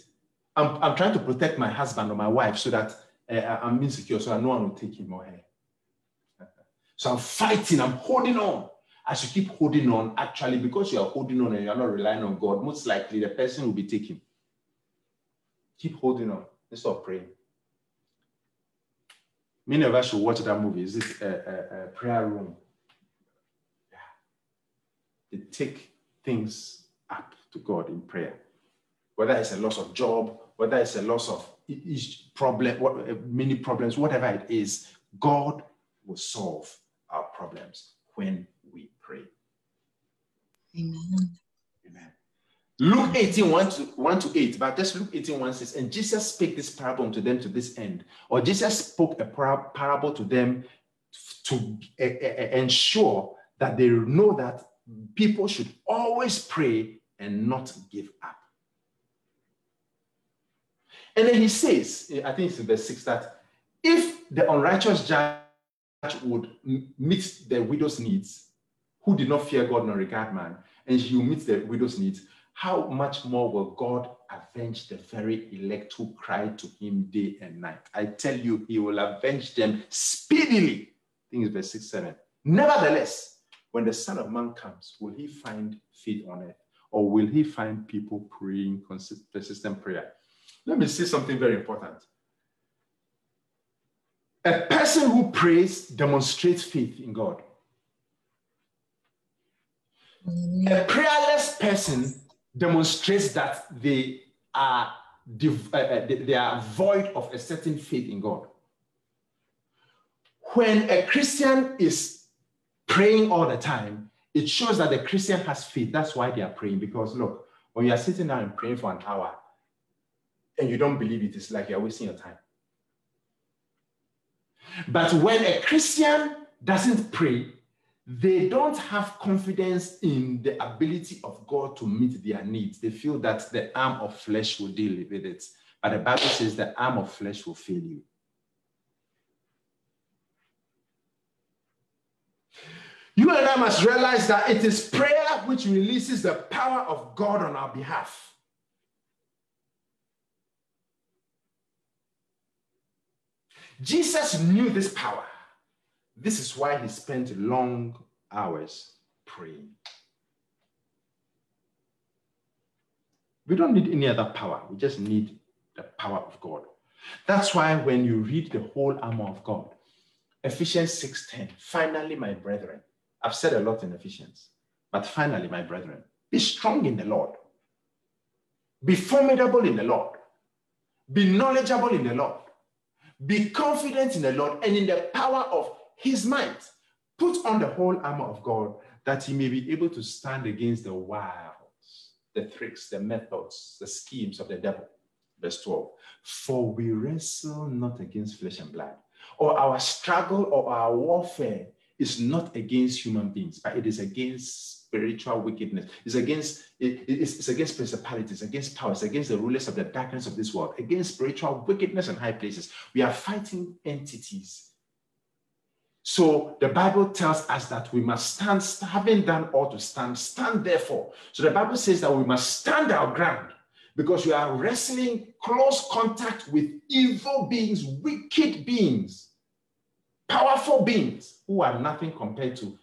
I'm, I'm trying to protect my husband or my wife so that uh, I'm insecure, so that no one will take him or her. So I'm fighting, I'm holding on. As you keep holding on, actually, because you are holding on and you're not relying on God, most likely the person will be taken. Keep holding on instead of praying. Many of us should watch that movie. Is it a, a, a prayer room? They take things up to God in prayer. Whether it's a loss of job, whether it's a loss of each problem, what, uh, many problems, whatever it is, God will solve our problems when we pray. Amen. Amen. Luke 18, 1 to, 1 to 8, but just Luke 18, 1 says, And Jesus spake this parable to them to this end. Or Jesus spoke a parable to them to uh, uh, ensure that they know that people should always pray and not give up. And then he says, I think it's in verse 6, that if the unrighteous judge would meet the widow's needs, who did not fear God nor regard man, and he will meet the widow's needs, how much more will God avenge the very elect who cry to him day and night? I tell you, he will avenge them speedily. I think it's verse 6 7. Nevertheless, when the Son of Man comes, will he find faith on earth? Or will he find people praying persistent prayer? Let me say something very important. A person who prays demonstrates faith in God. A prayerless person demonstrates that they are uh, uh they are void of a certain faith in God. When a Christian is praying all the time, it shows that the Christian has faith. That's why they are praying. Because look, when you are sitting down and praying for an hour and you don't believe it, it's like you're wasting your time. But when a Christian doesn't pray, they don't have confidence in the ability of God to meet their needs. They feel that the arm of flesh will deal with it. But the Bible says the arm of flesh will fail you. You and I must realize that it is prayer which releases the power of God on our behalf. Jesus knew this power. This is why he spent long hours praying. We don't need any other power. We just need the power of God. That's why when you read the whole armor of God, Ephesians 6:10, finally, my brethren, I've said a lot in Ephesians, but finally, my brethren, be strong in the Lord. Be formidable in the Lord. Be knowledgeable in the Lord. Be confident in the Lord and in the power of his might. Put on the whole armor of God that he may be able to stand against the wiles, the tricks, the methods, the schemes of the devil. Verse 12. For we wrestle not against flesh and blood, or our struggle or our warfare is not against human beings, but it is against spiritual wickedness. It's against it, it's, it's, against principalities, against powers, against the rulers of the darkness of this world, against spiritual wickedness in high places. We are fighting entities. So the Bible tells us that we must stand, having done all to stand, stand therefore. So the Bible says that we must stand our ground because we are wrestling close contact with evil beings, wicked beings powerful beings who are nothing compared to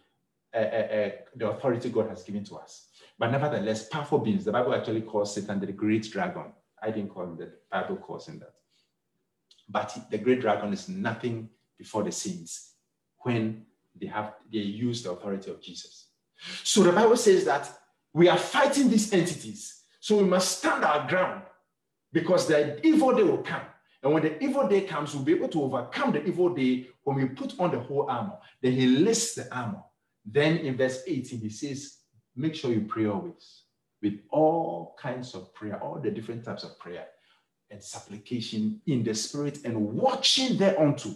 uh, uh, the authority God has given to us. But nevertheless, powerful beings. The Bible actually calls Satan the great dragon. I didn't call him that. The Bible calls him that. But the great dragon is nothing before the saints when they have they use the authority of Jesus. So the Bible says that we are fighting these entities. So we must stand our ground because the evil day will come. And when the evil day comes, we'll be able to overcome the evil day when we put on the whole armor. Then he lists the armor. Then in verse 18, he says, Make sure you pray always with all kinds of prayer, all the different types of prayer and supplication in the spirit and watching thereunto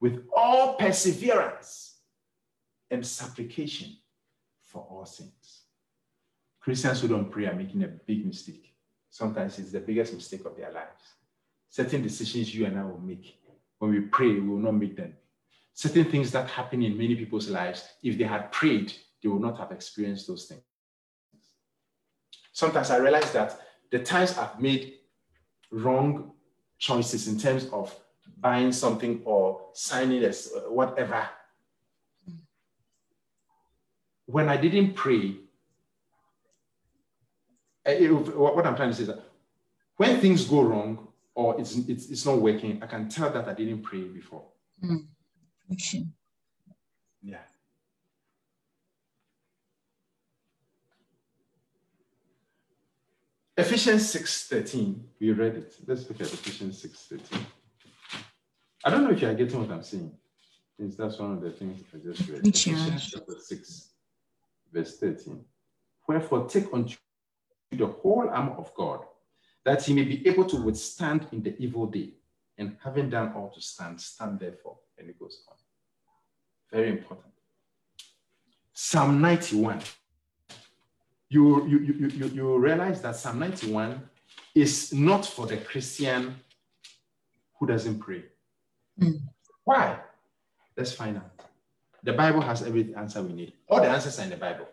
with all perseverance and supplication for all saints. Christians who don't pray are making a big mistake. Sometimes it's the biggest mistake of their lives certain decisions you and I will make. When we pray, we will not make them. Certain things that happen in many people's lives, if they had prayed, they would not have experienced those things. Sometimes I realize that the times I've made wrong choices in terms of buying something or signing as whatever. When I didn't pray, eh, it, what I'm trying to say is that when things go wrong, or it's, it's, it's not working, I can tell that I didn't pray before. Mm. Yeah. Ephesians 6.13, we read it. Let's look at Ephesians 6.13. I don't know if you are getting what I'm saying. Since that's one of the things I just read. Which Ephesians chapter 6, verse 13. Wherefore take unto you the whole armor of God, that he may be able to withstand in the evil day. And having done all to stand, stand therefore. And it goes on. Very important. Psalm 91. You, you, you, you, you realize that Psalm 91 is not for the Christian who doesn't pray. Mm. Why? Let's find out. The Bible has every answer we need. All the answers are in the Bible.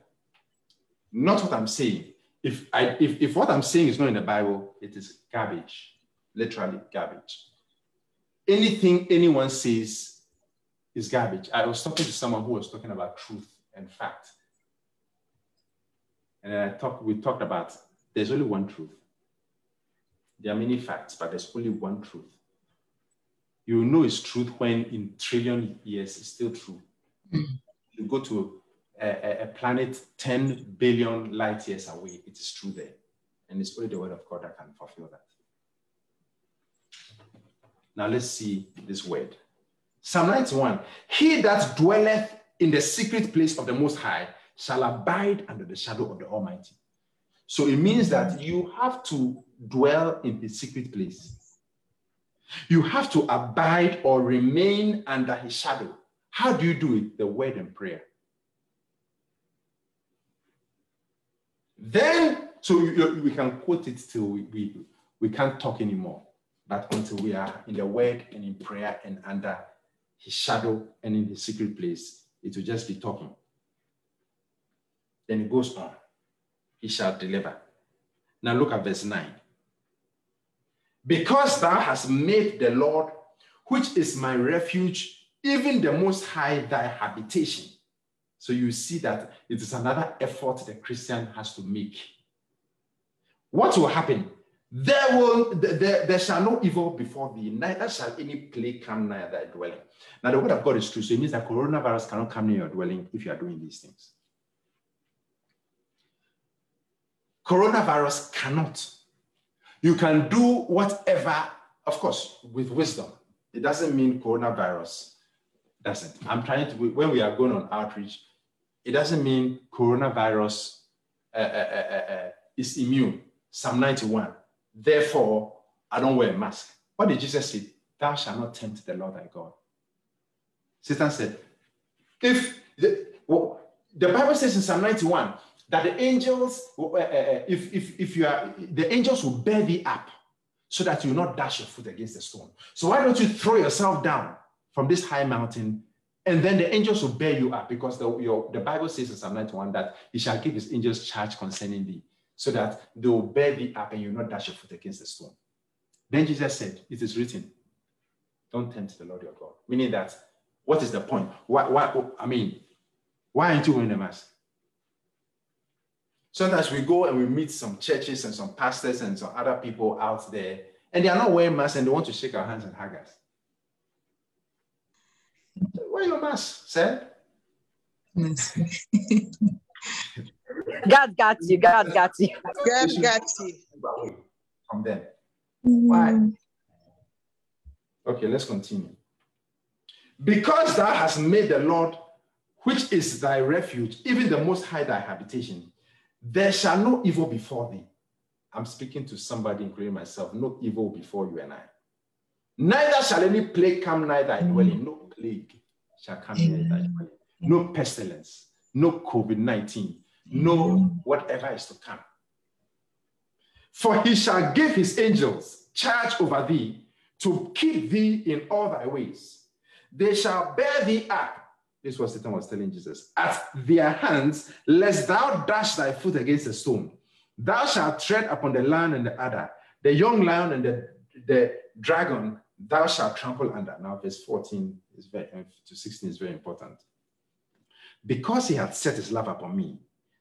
Not what I'm saying if I if, if what I'm saying is not in the Bible, it is garbage, literally garbage. Anything anyone says is garbage. I was talking to someone who was talking about truth and fact. And I talked, we talked about there's only one truth. There are many facts, but there's only one truth. You know it's truth when in trillion years it's still true. Mm. You go to a, planet 10 billion light years away, it is true there. And it's only the word of God that can fulfill that. Now let's see this word. Psalm 91 He that dwelleth in the secret place of the Most High shall abide under the shadow of the Almighty. So it means that you have to dwell in the secret place. You have to abide or remain under his shadow. How do you do it? The word and prayer. Then, so we can quote it till we, we, we can't talk anymore, but until we are in the word and in prayer and under his shadow and in his secret place, it will just be talking. Then it goes on. He shall deliver. Now look at verse 9. Because thou hast made the Lord, which is my refuge, even the Most High, thy habitation. So you see that it is another effort the Christian has to make. What will happen? There will there, there shall no evil before thee, neither shall any plague come near thy dwelling. Now the word of God is true, so it means that coronavirus cannot come near your dwelling if you are doing these things. Coronavirus cannot. You can do whatever, of course, with wisdom. It doesn't mean coronavirus doesn't. I'm trying to, when we are going on outreach, it doesn't mean coronavirus uh, uh, uh, uh is immune. Psalm 91. Therefore, I don't wear a mask. What did Jesus say? Thou shalt not tempt the Lord thy God. Satan said, if the, well, the Bible says in Psalm 91 that the angels, uh, uh, uh, if, if, if you are, the angels will bear thee up so that you will not dash your foot against the stone. So why don't you throw yourself down from this high mountain and then the angels will bear you up because the, your, the Bible says in Psalm 91 that he shall give his angels charge concerning thee so that they will bear thee up and you will not dash your foot against the stone. Then Jesus said, it is written, don't tempt the Lord your God. Meaning that, what is the point? Why, why, I mean, why aren't you wearing a mask? Sometimes we go and we meet some churches and some pastors and some other people out there, and they are not wearing masks and they want to shake our hands and hug us. Wear your mask, sir. God got you. God got you. God got you. From them. Mm. Why? Okay, let's continue. Because thou hast made the Lord, which is thy refuge, even the most high thy habitation, there shall no evil befall thee. I'm speaking to somebody, including myself. No evil before you and I. Neither shall any plague come nigh thy dwelling. No plague shall come near thy dwelling. No pestilence. No COVID 19. No whatever is to come. For he shall give his angels charge over thee to keep thee in all thy ways. They shall bear thee up this was Satan was telling Jesus, at their hands, lest thou dash thy foot against a stone. Thou shalt tread upon the lion and the adder, the young lion and the, the dragon, thou shalt trample under. Now, verse 14 is very, uh, to 16 is very important. Because he had set his love upon me.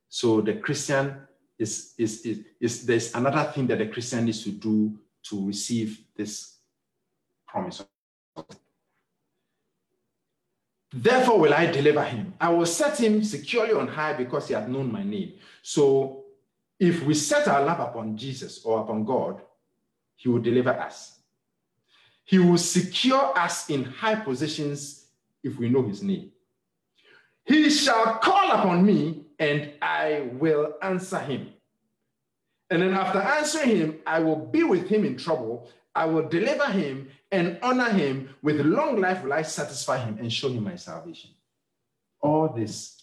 So the Christian is, is, is, is there's another thing that the Christian needs to do to receive this promise Therefore will I deliver him. I will set him securely on high because he had known my name. So if we set our love upon Jesus or upon God, he will deliver us. He will secure us in high positions if we know his name. He shall call upon me and I will answer him. And then after answering him, I will be with him in trouble. I will deliver him and honor him. With long life will I satisfy him and show him my salvation. All this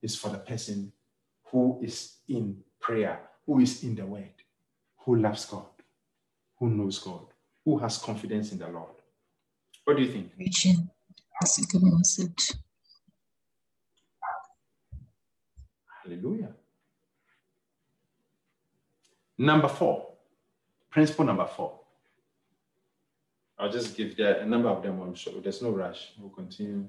is for the person who is in prayer, who is in the word, who loves God, who knows God, who has confidence in the Lord. What do you think? That's a good message. Hallelujah. Number four, principle number four I'll just give there a number of them. I'm sure there's no rush. We'll continue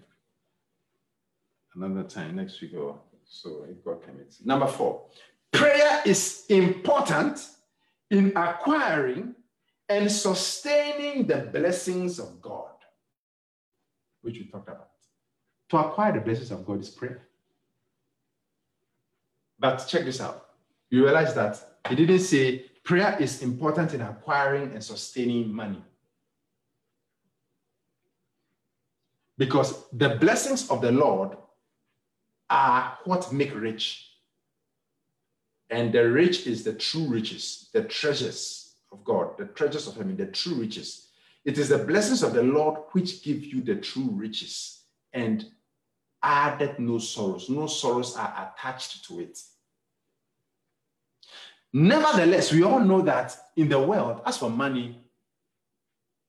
another time next week or so if God permits. Number four, prayer is important in acquiring and sustaining the blessings of God, which we talked about. To acquire the blessings of God is prayer. But check this out. You realize that he didn't say prayer is important in acquiring and sustaining money. Because the blessings of the Lord are what make rich. And the rich is the true riches, the treasures of God, the treasures of heaven, the true riches. It is the blessings of the Lord which give you the true riches and added no sorrows. No sorrows are attached to it. Nevertheless, we all know that in the world, as for money,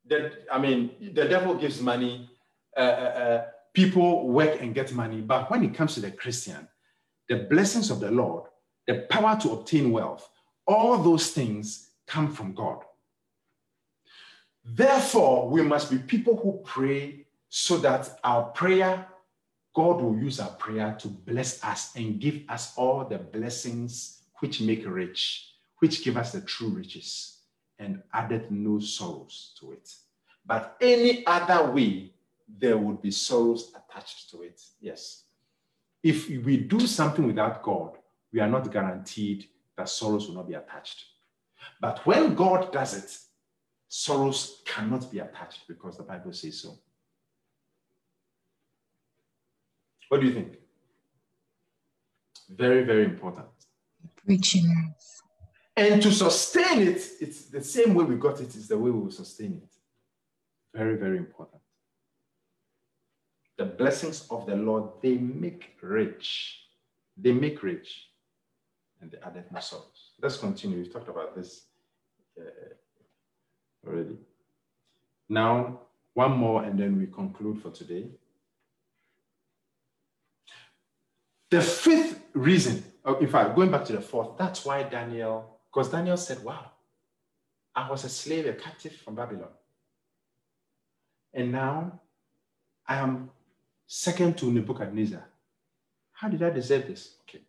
that I mean, the devil gives money, uh, uh, uh, people work and get money. But when it comes to the Christian, the blessings of the Lord, the power to obtain wealth, all those things come from God. Therefore, we must be people who pray so that our prayer, God will use our prayer to bless us and give us all the blessings which make rich, which give us the true riches, and added no sorrows to it. But any other way, there would be sorrows attached to it. Yes. If we do something without God, we are not guaranteed that sorrows will not be attached. But when God does it, sorrows cannot be attached because the Bible says so. What do you think? Very, very important. Preaching. And to sustain it, it's the same way we got it, is the way we will sustain it. Very, very important. The blessings of the Lord, they make rich. They make rich. And they added sorrows. Let's continue. We've talked about this uh, already. Now, one more, and then we conclude for today. The fifth reason, oh, in fact, going back to the fourth, that's why Daniel, because Daniel said, Wow, I was a slave, a captive from Babylon. And now I am second to Nebuchadnezzar. How did I deserve this? Okay.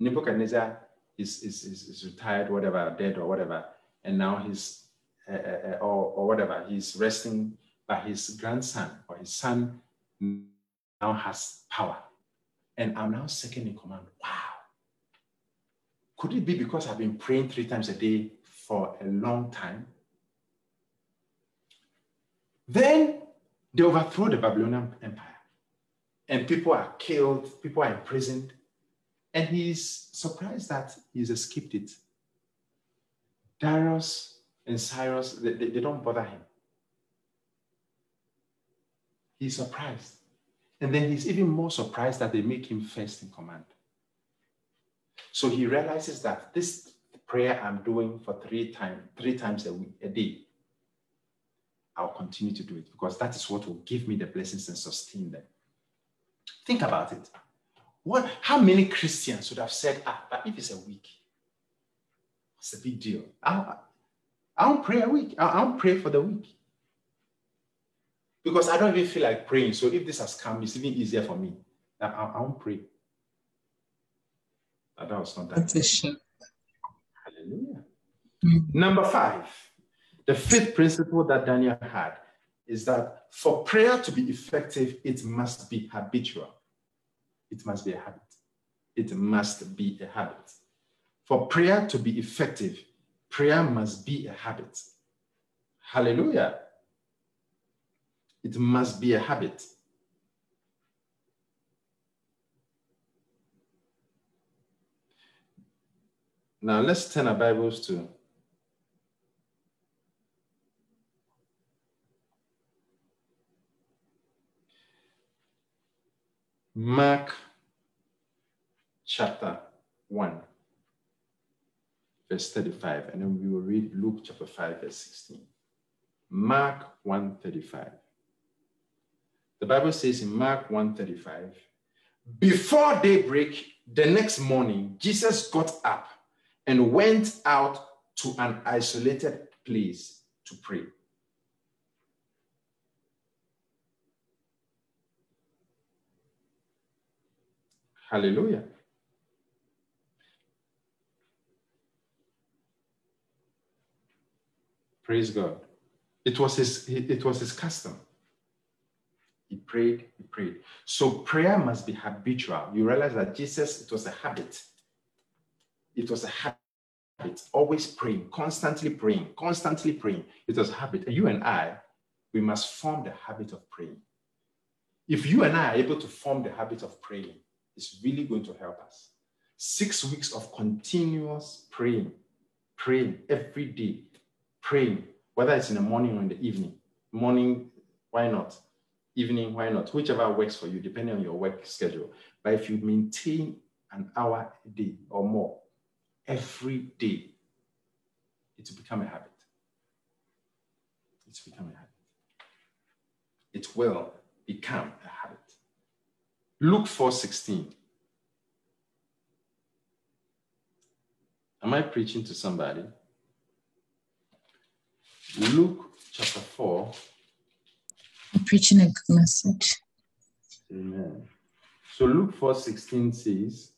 Nebuchadnezzar is, is, is, is retired, whatever, dead or whatever, and now he's, uh, uh, or, or whatever, he's resting, but his grandson or his son now has power. And I'm now second in command. Wow. Could it be because I've been praying three times a day for a long time? Then they overthrow the Babylonian Empire. And people are killed, people are imprisoned. And he's surprised that he's escaped it. Darius and Cyrus, they, they, they don't bother him. He's surprised. And then he's even more surprised that they make him first in command. So he realizes that this prayer I'm doing for three times, three times a week, a day, I'll continue to do it because that is what will give me the blessings and sustain them. Think about it. What, how many Christians would have said, ah, but if it's a week, it's a big deal? I'll, I'll pray a week. I'll, I'll pray for the week. Because I don't even feel like praying. So if this has come, it's even easier for me. I, I, I won't pray. But that was not that. Hallelujah. Mm-hmm. Number five, the fifth principle that Daniel had is that for prayer to be effective, it must be habitual. It must be a habit. It must be a habit. For prayer to be effective, prayer must be a habit. Hallelujah. It must be a habit. Now let's turn our Bibles to Mark chapter 1, verse 35, and then we will read Luke chapter 5, verse 16. Mark 135. The Bible says in Mark 135, before daybreak the next morning, Jesus got up and went out to an isolated place to pray. Hallelujah. Praise God. It was his, it was his custom. He prayed, he prayed. So prayer must be habitual. You realize that Jesus, it was a habit. It was a habit. Always praying, constantly praying, constantly praying. It was a habit. You and I, we must form the habit of praying. If you and I are able to form the habit of praying, it's really going to help us. Six weeks of continuous praying, praying every day, praying, whether it's in the morning or in the evening. Morning, why not? Evening, why not? Whichever works for you, depending on your work schedule. But if you maintain an hour a day or more every day, it will become a habit. It's become a habit. It will become a habit. Luke 4:16. Am I preaching to somebody? Luke chapter 4. I'm preaching a good message. Amen. So Luke 4:16 says,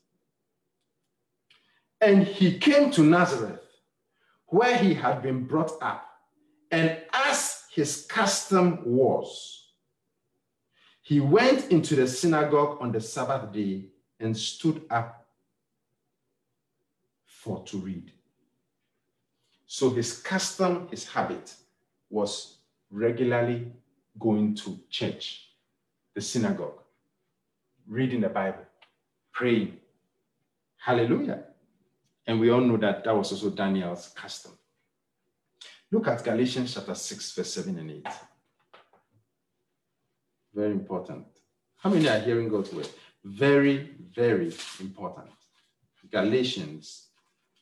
And he came to Nazareth, where he had been brought up, and as his custom was, he went into the synagogue on the Sabbath day and stood up for to read. So his custom, his habit was regularly going to church, the synagogue, reading the Bible, praying. Hallelujah. And we all know that that was also Daniel's custom. Look at Galatians chapter 6, verse 7 and 8. Very important. How many are hearing God's word? Very, very important. Galatians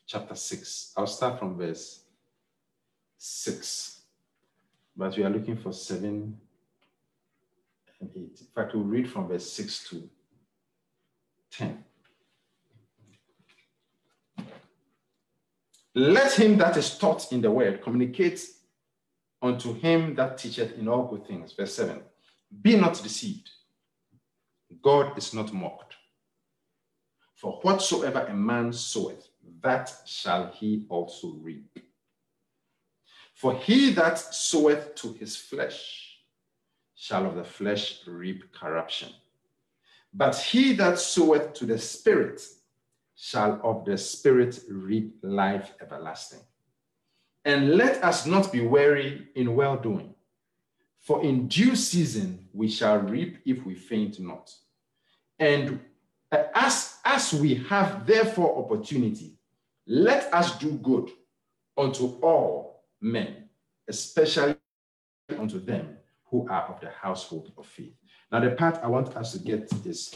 chapter 6. I'll start from verse 6. But we are looking for 7 and 8. In fact, we'll read from verse 6 to 10. Let him that is taught in the word communicate unto him that teacheth in all good things. Verse 7. Be not deceived. God is not mocked. For whatsoever a man soweth, that shall he also reap. For he that soweth to his flesh shall of the flesh reap corruption. But he that soweth to the Spirit shall of the Spirit reap life everlasting. And let us not be weary in well doing. For in due season we shall reap if we faint not. And uh, as, as we have therefore opportunity, let us do good unto all men, especially unto them who are of the household of faith. Now, the part I want us to get is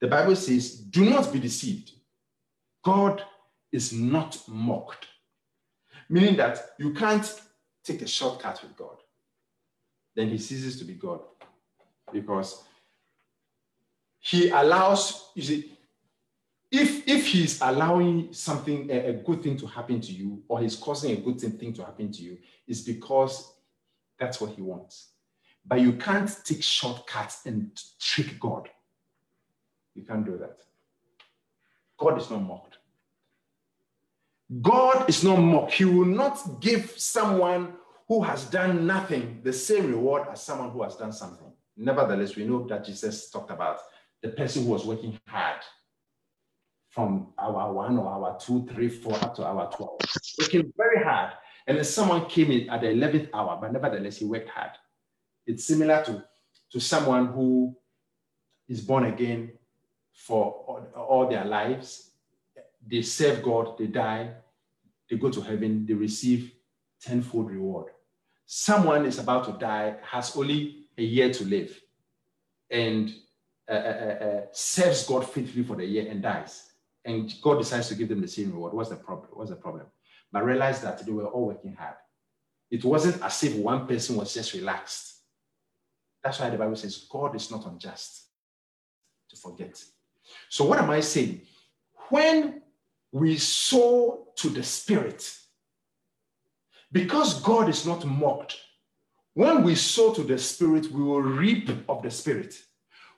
the Bible says, Do not be deceived. God is not mocked, meaning that you can't take a shortcut with God then he ceases to be God. Because he allows, you see, if if he's allowing something, a, a, good thing to happen to you, or he's causing a good thing to happen to you, it's because that's what he wants. But you can't take shortcuts and trick God. You can't do that. God is not mocked. God is not mocked. He will not give someone who has done nothing the same reward as someone who has done something. Nevertheless, we know that Jesus talked about the person who was working hard from hour one or hour two, three, four, up to hour 12, working very hard. And then someone came in at the 11th hour, but nevertheless, he worked hard. It's similar to, to someone who is born again for all, all their lives. They serve God, they die, they go to heaven, they receive tenfold reward someone is about to die, has only a year to live, and uh, uh, uh, uh, serves God faithfully for the year and dies, and God decides to give them the same reward. What's the problem? What's the problem? But realize that they were all working hard. It wasn't as if one person was just relaxed. That's why the Bible says God is not unjust to forget. So, what am I saying? When we sow to the Spirit, because God is not mocked, when we sow to the Spirit, we will reap of the Spirit.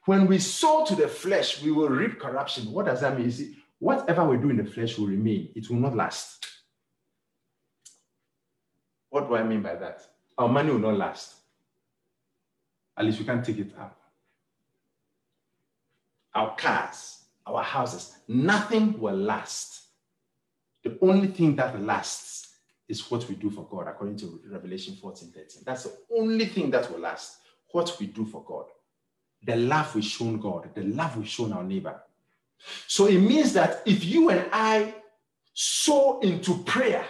When we sow to the flesh, we will reap corruption. What does that mean? See, whatever we do in the flesh will remain, it will not last. What, do I mean by that? Our money will not last. At least we can't take it up. Our cars, our houses, nothing will last. The only thing that lasts is what we do for God, according to Revelation 14 13. That's the only thing that will last. What we do for God. The love we've shown God, the love we've shown our neighbor. So it means that if you and I sow into prayer,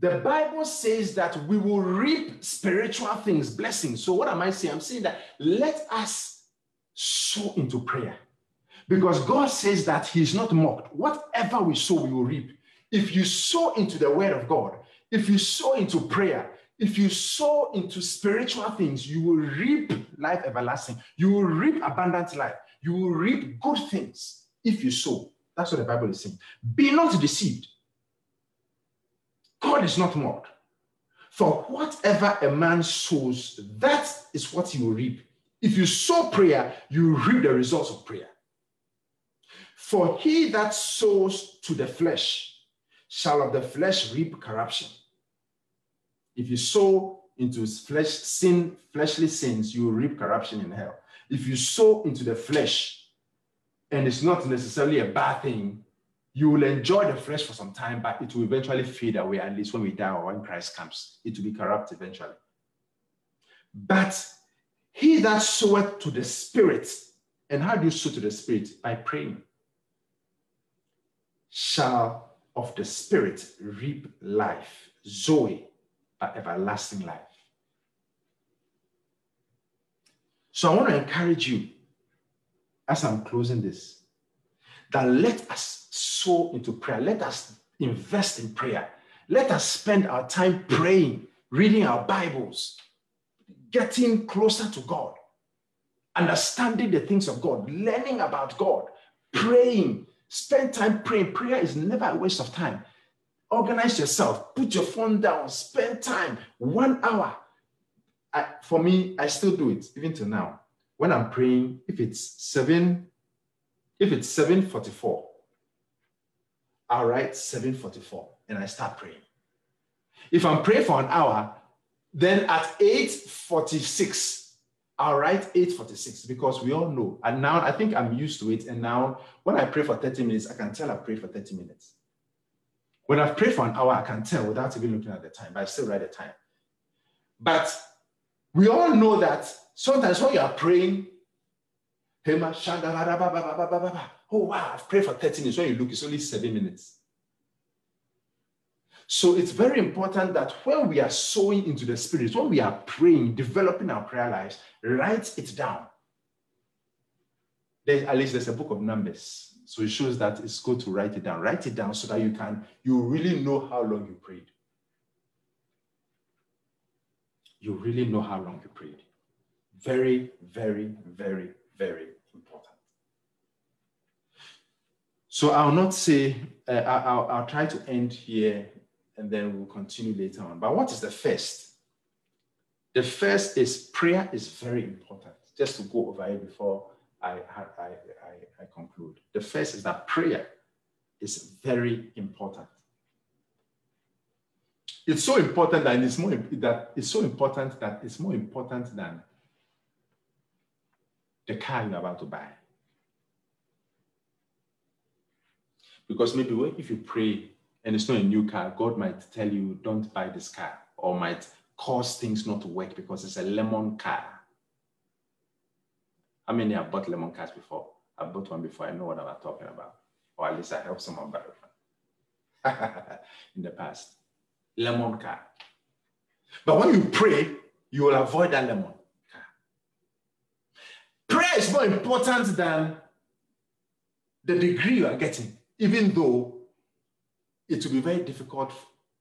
the Bible says that we will reap spiritual things, blessings. So, what am I saying? I'm saying that let us sow into prayer because God says that He's not mocked. Whatever we sow, we will reap. If you sow into the Word of God, if you sow into prayer, if you sow into spiritual things, you will reap life everlasting. You will reap abundant life. You will reap good things if you sow. That's what the Bible is saying. Be not deceived. God is not mocked. For whatever a man sows, that is what he will reap. If you sow prayer, you reap the results of prayer. For he that sows to the flesh shall of the flesh reap corruption. If you sow into flesh sin, fleshly sins, you will reap corruption in hell. If you sow into the flesh, and it's not necessarily a bad thing, you will enjoy the flesh for some time, but it will eventually fade away, at least when we die or when Christ comes. It will be corrupt eventually. But he that soweth to the spirit, and how do you sow to the spirit? By praying, shall of the spirit reap life, Zoe, but everlasting life. So I want to encourage you as I'm closing this that let us sow into prayer. Let us invest in prayer. Let us spend our time praying, reading our Bibles, getting closer to God, understanding the things of God, learning about God, praying. Spend time praying. Prayer is never a waste of time. Organize yourself, put your phone down, spend time, one hour. I, for me, I still do it even till now. When I'm praying, if it's seven, if it's 744, I'll write 744 and I start praying. If I'm praying for an hour, then at 846, I'll write 846 because we all know. And now I think I'm used to it. And now when I pray for 30 minutes, I can tell I pray for 30 minutes. When I've prayed for an hour, I can tell without even looking at the time, but I still write the time. But we all know that sometimes when you are praying, Oh, wow, I've prayed for 30 minutes. When you look, it's only seven minutes. So it's very important that when we are sowing into the spirit, when we are praying, developing our prayer lives, write it down. There, at least there's a book of numbers. So it shows that it's good to write it down. Write it down so that you can, you really know how long you prayed. You really know how long you prayed. Very, very, very, very important. So I'll not say, uh, I'll, I'll try to end here and then we'll continue later on. But what is the first? The first is prayer is very important. Just to go over it before I, I, I, I conclude. The first is that prayer is very important. It's so important that it's more that it's so important that it's more important than the car you're about to buy. Because maybe if you pray and it's not a new car, God might tell you, don't buy this car, or might cause things not to work because it's a lemon car. How many have bought lemon cars before? I bought one before. I know what I'm talking about. Or at least I helped someone buy one in the past. Lemon car. But when you pray, you will avoid that lemon car. Prayer is more important than the degree you are getting even though it will be very difficult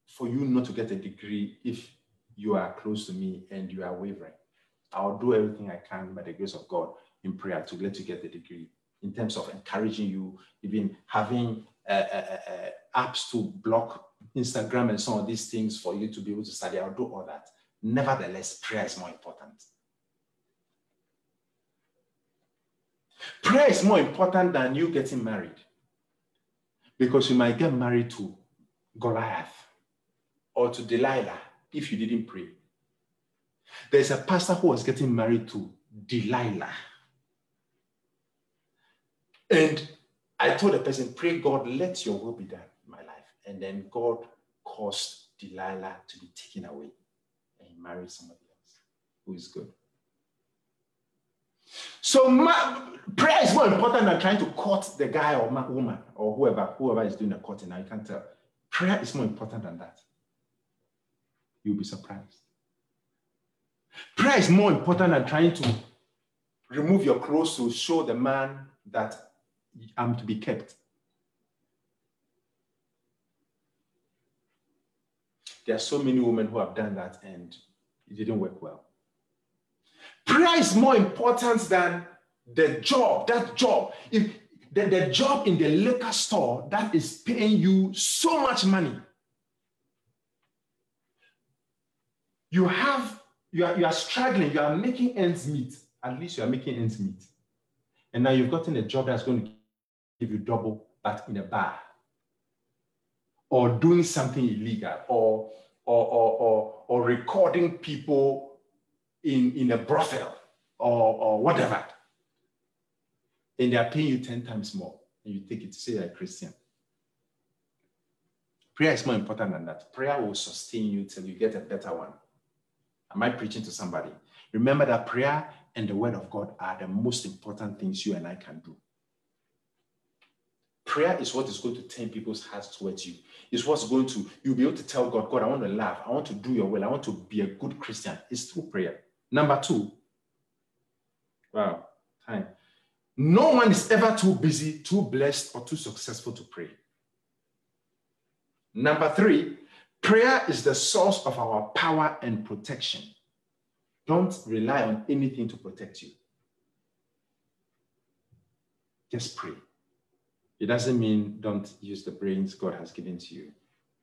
for you not to get a degree if you are close to me and you are wavering. I'll do everything I can by the grace of God in prayer to let you get the degree in terms of encouraging you, even having uh, uh, uh, apps to block Instagram and some of these things for you to be able to study. I'll do all that. Nevertheless, prayer is more important. Prayer is more important than you getting married because you might get married to Goliath or to Delilah if you didn't pray. There's a pastor who was getting married to Delilah. And I told the person, Pray God, let your will be done in my life. And then God caused Delilah to be taken away and married somebody else who is good. So my, prayer is more important than trying to court the guy or woman or whoever whoever is doing the courting. Now you can't tell. Prayer is more important than that. You'll be surprised. Prayer is more important than trying to remove your clothes to show the man that I'm to be kept. There are so many women who have done that and it didn't work well. Prayer is more important than the job, that job. If the, the job in the liquor store that is paying you so much money. You have, you are, you are struggling, you are making ends meet. At least you are making ends meet. And now you've gotten a job that's going to give you double, but in a bar. Or doing something illegal, or or, or, or, or recording people in, in a brothel or, or whatever. And they are paying you 10 times more. And you take it to say you're a Christian. Prayer is more important than that. Prayer will sustain you till you get a better one. Am I preaching to somebody? Remember that prayer and the word of God are the most important things you and I can do. Prayer is what is going to turn people's hearts towards you. It's what's going to, you'll be able to tell God, God, I want to love. I want to do your will. I want to be a good Christian. It's through prayer. Number two, wow, time. No one is ever too busy, too blessed, or too successful to pray. Number three, prayer is the source of our power and protection. Don't rely on anything to protect you. Just pray. It doesn't mean don't use the brains God has given to you,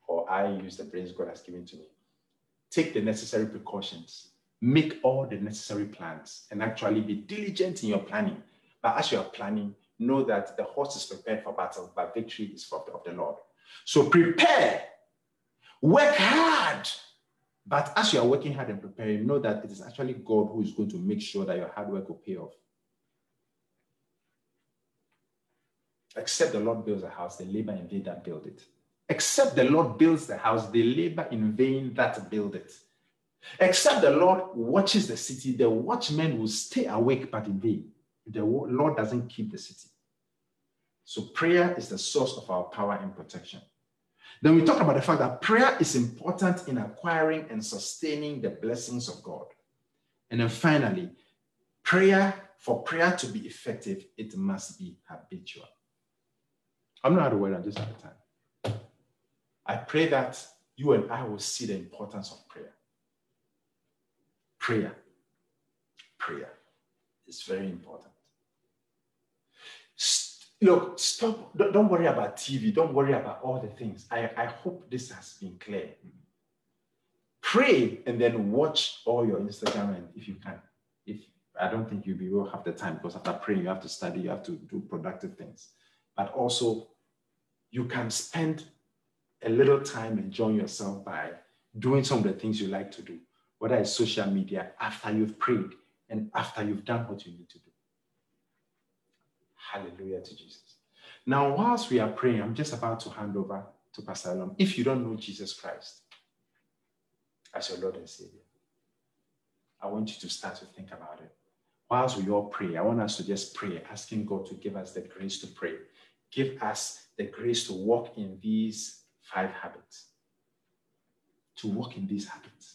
or I use the brains God has given to me. Take the necessary precautions, make all the necessary plans, and actually be diligent in your planning. But as you are planning, know that the horse is prepared for battle, but victory is the, of the Lord. So prepare, work hard. But as you are working hard and preparing, know that it is actually God who is going to make sure that your hard work will pay off. Except the Lord builds a house, they labor in vain that build it. Except the Lord builds the house, they labor in vain that build it. Except the Lord watches the city, the watchmen will stay awake but in vain. The Lord doesn't keep the city. So prayer is the source of our power and protection. Then we talk about the fact that prayer is important in acquiring and sustaining the blessings of God. And then finally, prayer, for prayer to be effective, it must be habitual. I'm not aware, I'm just out of time. I pray that you and I will see the importance of prayer. Prayer. Prayer is very important. Look, stop. Don't worry about TV. Don't worry about all the things. I, I hope this has been clear. Pray and then watch all your Instagram and if you can. If I don't think able to have the time because after praying, you have to study, you have to do productive things. But also you can spend a little time enjoying yourself by doing some of the things you like to do, whether it's social media, after you've prayed and after you've done what you need to do. Hallelujah to Jesus. Now, whilst we are praying, I'm just about to hand over to Pastor Elam. If you don't know Jesus Christ as your Lord and Savior, I want you to start to think about it. Whilst we all pray, I want us to just pray, asking God to give us the grace to pray. Give us the grace to walk in these five habits. To walk in these habits.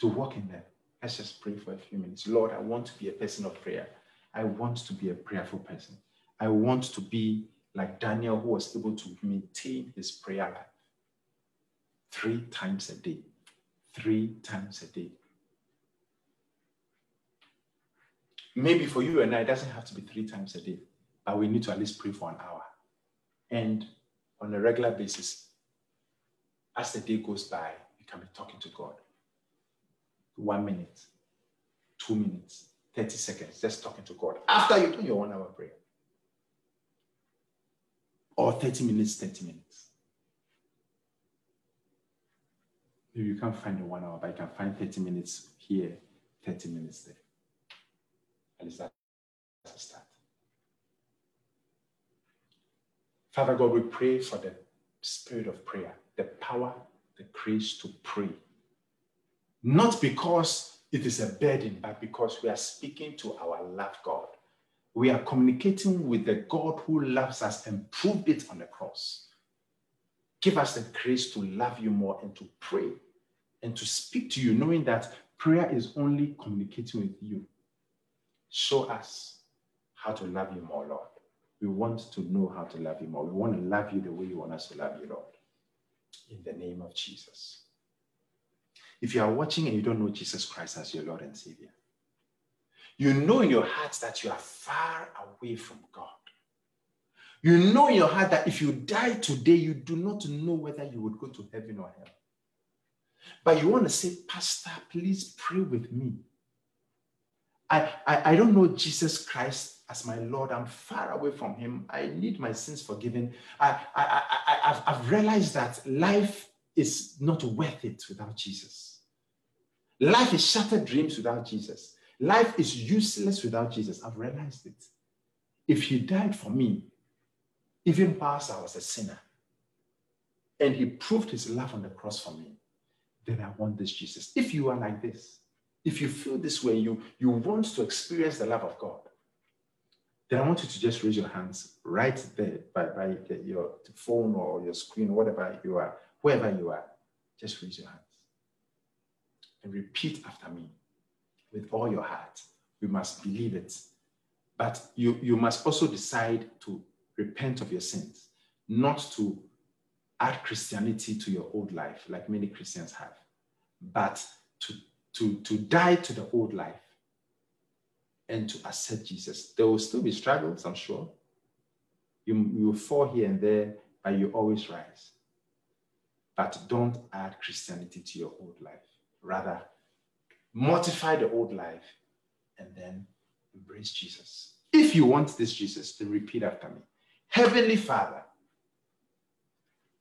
To walk in them. Let's just pray for a few minutes. Lord, I want to be a person of prayer. I want to be a prayerful person. I want to be like Daniel, who was able to maintain his prayer life three times a day. Three times a day. Maybe for you and I, it doesn't have to be three times a day, but we need to at least pray for an hour and on a regular basis, as the day goes by, you can be talking to God. One minute, two minutes, 30 seconds, just talking to God after you do your one hour prayer. Or 30 minutes, 30 minutes. Maybe you can't find the one hour, but you can find 30 minutes here, 30 minutes there. At least that's a start. Father God, we pray for the spirit of prayer, the power, the grace to pray. Not because it is a burden, but because we are speaking to our loved God. We are communicating with the God who loves us and proved it on the cross. Give us the grace to love you more and to pray and to speak to you, knowing that prayer is only communicating with you. Show us how to love you more, Lord. We want to know how to love you more. We want to love you the way you want us to love you, Lord. In the name of Jesus. If you are watching and you don't know Jesus Christ as your Lord and Savior, you know in your heart that you are far away from God. You know in your heart that if you die today, you do not know whether you would go to heaven or hell. But you want to say, Pastor, please pray with me. I, I, I don't know Jesus Christ as my Lord. I'm far away from him. I need my sins forgiven. I, I, I, I, I've, I've realized that life is not worth it without Jesus. Life is shattered dreams without Jesus. Life is useless without Jesus. I've realized it. If he died for me, even whilst I was a sinner, and he proved his love on the cross for me, then I want this Jesus. If you are like this, if you feel this way, you, you want to experience the love of God, then I want you to just raise your hands right there by, by the, your phone or your screen, whatever you are, wherever you are. Just raise your hands and repeat after me with all your heart. You must believe it. But you, you must also decide to repent of your sins, not to add Christianity to your old life, like many Christians have, but to, to, to die to the old life and to accept Jesus. There will still be struggles, I'm sure. You, you will fall here and there, but you always rise. But don't add Christianity to your old life. Rather, mortify the old life and then embrace Jesus. If you want this Jesus, then repeat after me Heavenly Father,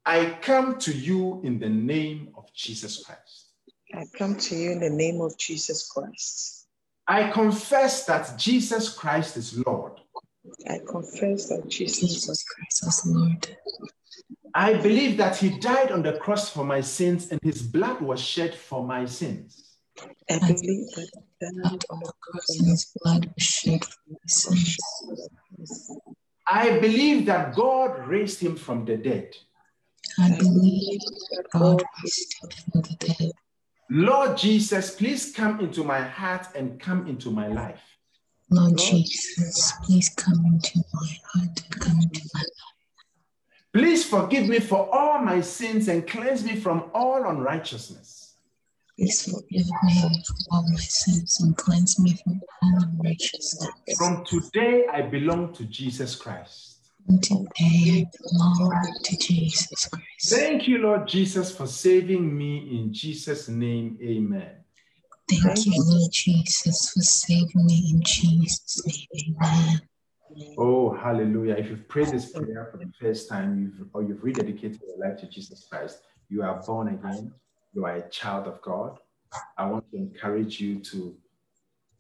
I come to you in the name of Jesus Christ. I come to you in the name of Jesus Christ. I confess that Jesus Christ is Lord. I confess that Jesus, Jesus Christ is Lord. I believe that he died on the cross for my sins and his blood was shed for my sins. I believe that he died on the cross And his blood was shed for my sins. I believe that God raised him from the dead. I I believe believe that God God raised him from the dead. Lord Jesus, please come into my heart and come into my life. Lord Lord Jesus, please come into my heart and come into my life. Please forgive me for all my sins and cleanse me from all unrighteousness. Please forgive me for all my sins and cleanse me from all unrighteousness. From today, I belong to Jesus Christ. And today I belong to Jesus Christ. Thank you, Lord Jesus, for saving me. In Jesus' name, amen. Thank you, Lord Jesus, for saving me in Jesus' name. Amen. Oh, hallelujah. If you've prayed this prayer for the first time, you've, or you've rededicated your life to Jesus Christ, you are born again, you are a child of God. I want to encourage you to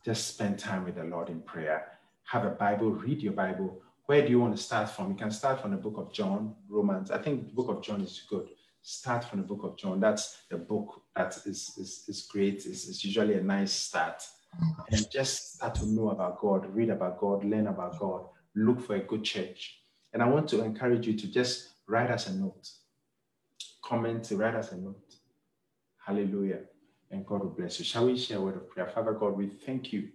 just spend time with the Lord in prayer. Have a Bible, read your Bible. Where do you want to start from? You can start from the book of John, Romans. I think the book of John is good. Start from the book of John. That's the book that is, is, is great. It's, it's usually a nice start. And just start to know about God, read about God, learn about God, look for a good church. And I want to encourage you to just write us a note, comment, write us a note. Hallelujah. And God will bless you. Shall we share a word of prayer? Father God, we thank you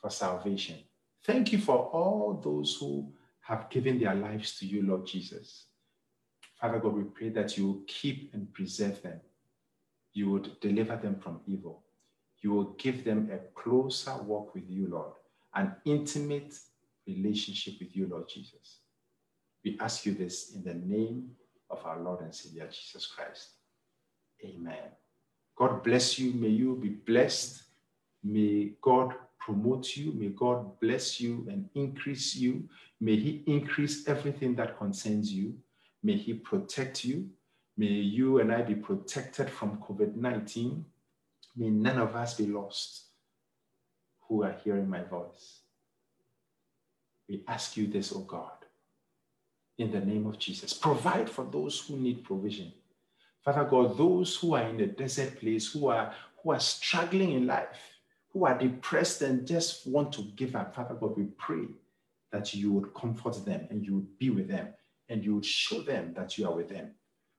for salvation. Thank you for all those who have given their lives to you, Lord Jesus. Father God, we pray that you will keep and preserve them. You would deliver them from evil. You will give them a closer walk with you, Lord, an intimate relationship with you, Lord Jesus. We ask you this in the name of our Lord and Savior, Jesus Christ. Amen. God bless you. May you be blessed. May God promote you. May God bless you and increase you. May He increase everything that concerns you. May He protect you. May you and I be protected from COVID 19. May none of us be lost who are hearing my voice. We ask you this, O oh God, in the name of Jesus. Provide for those who need provision. Father God, those who are in a desert place, who are, who are struggling in life, who are depressed and just want to give up, Father God, we pray that you would comfort them and you would be with them and you would show them that you are with them.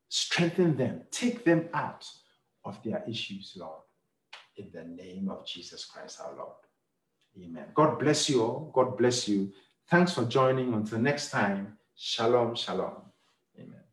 Strengthen them, take them out of their issues, Lord, in the name of Jesus Christ our Lord. Amen. God bless you all. God bless you. Thanks for joining. Until next time, shalom, shalom. Amen.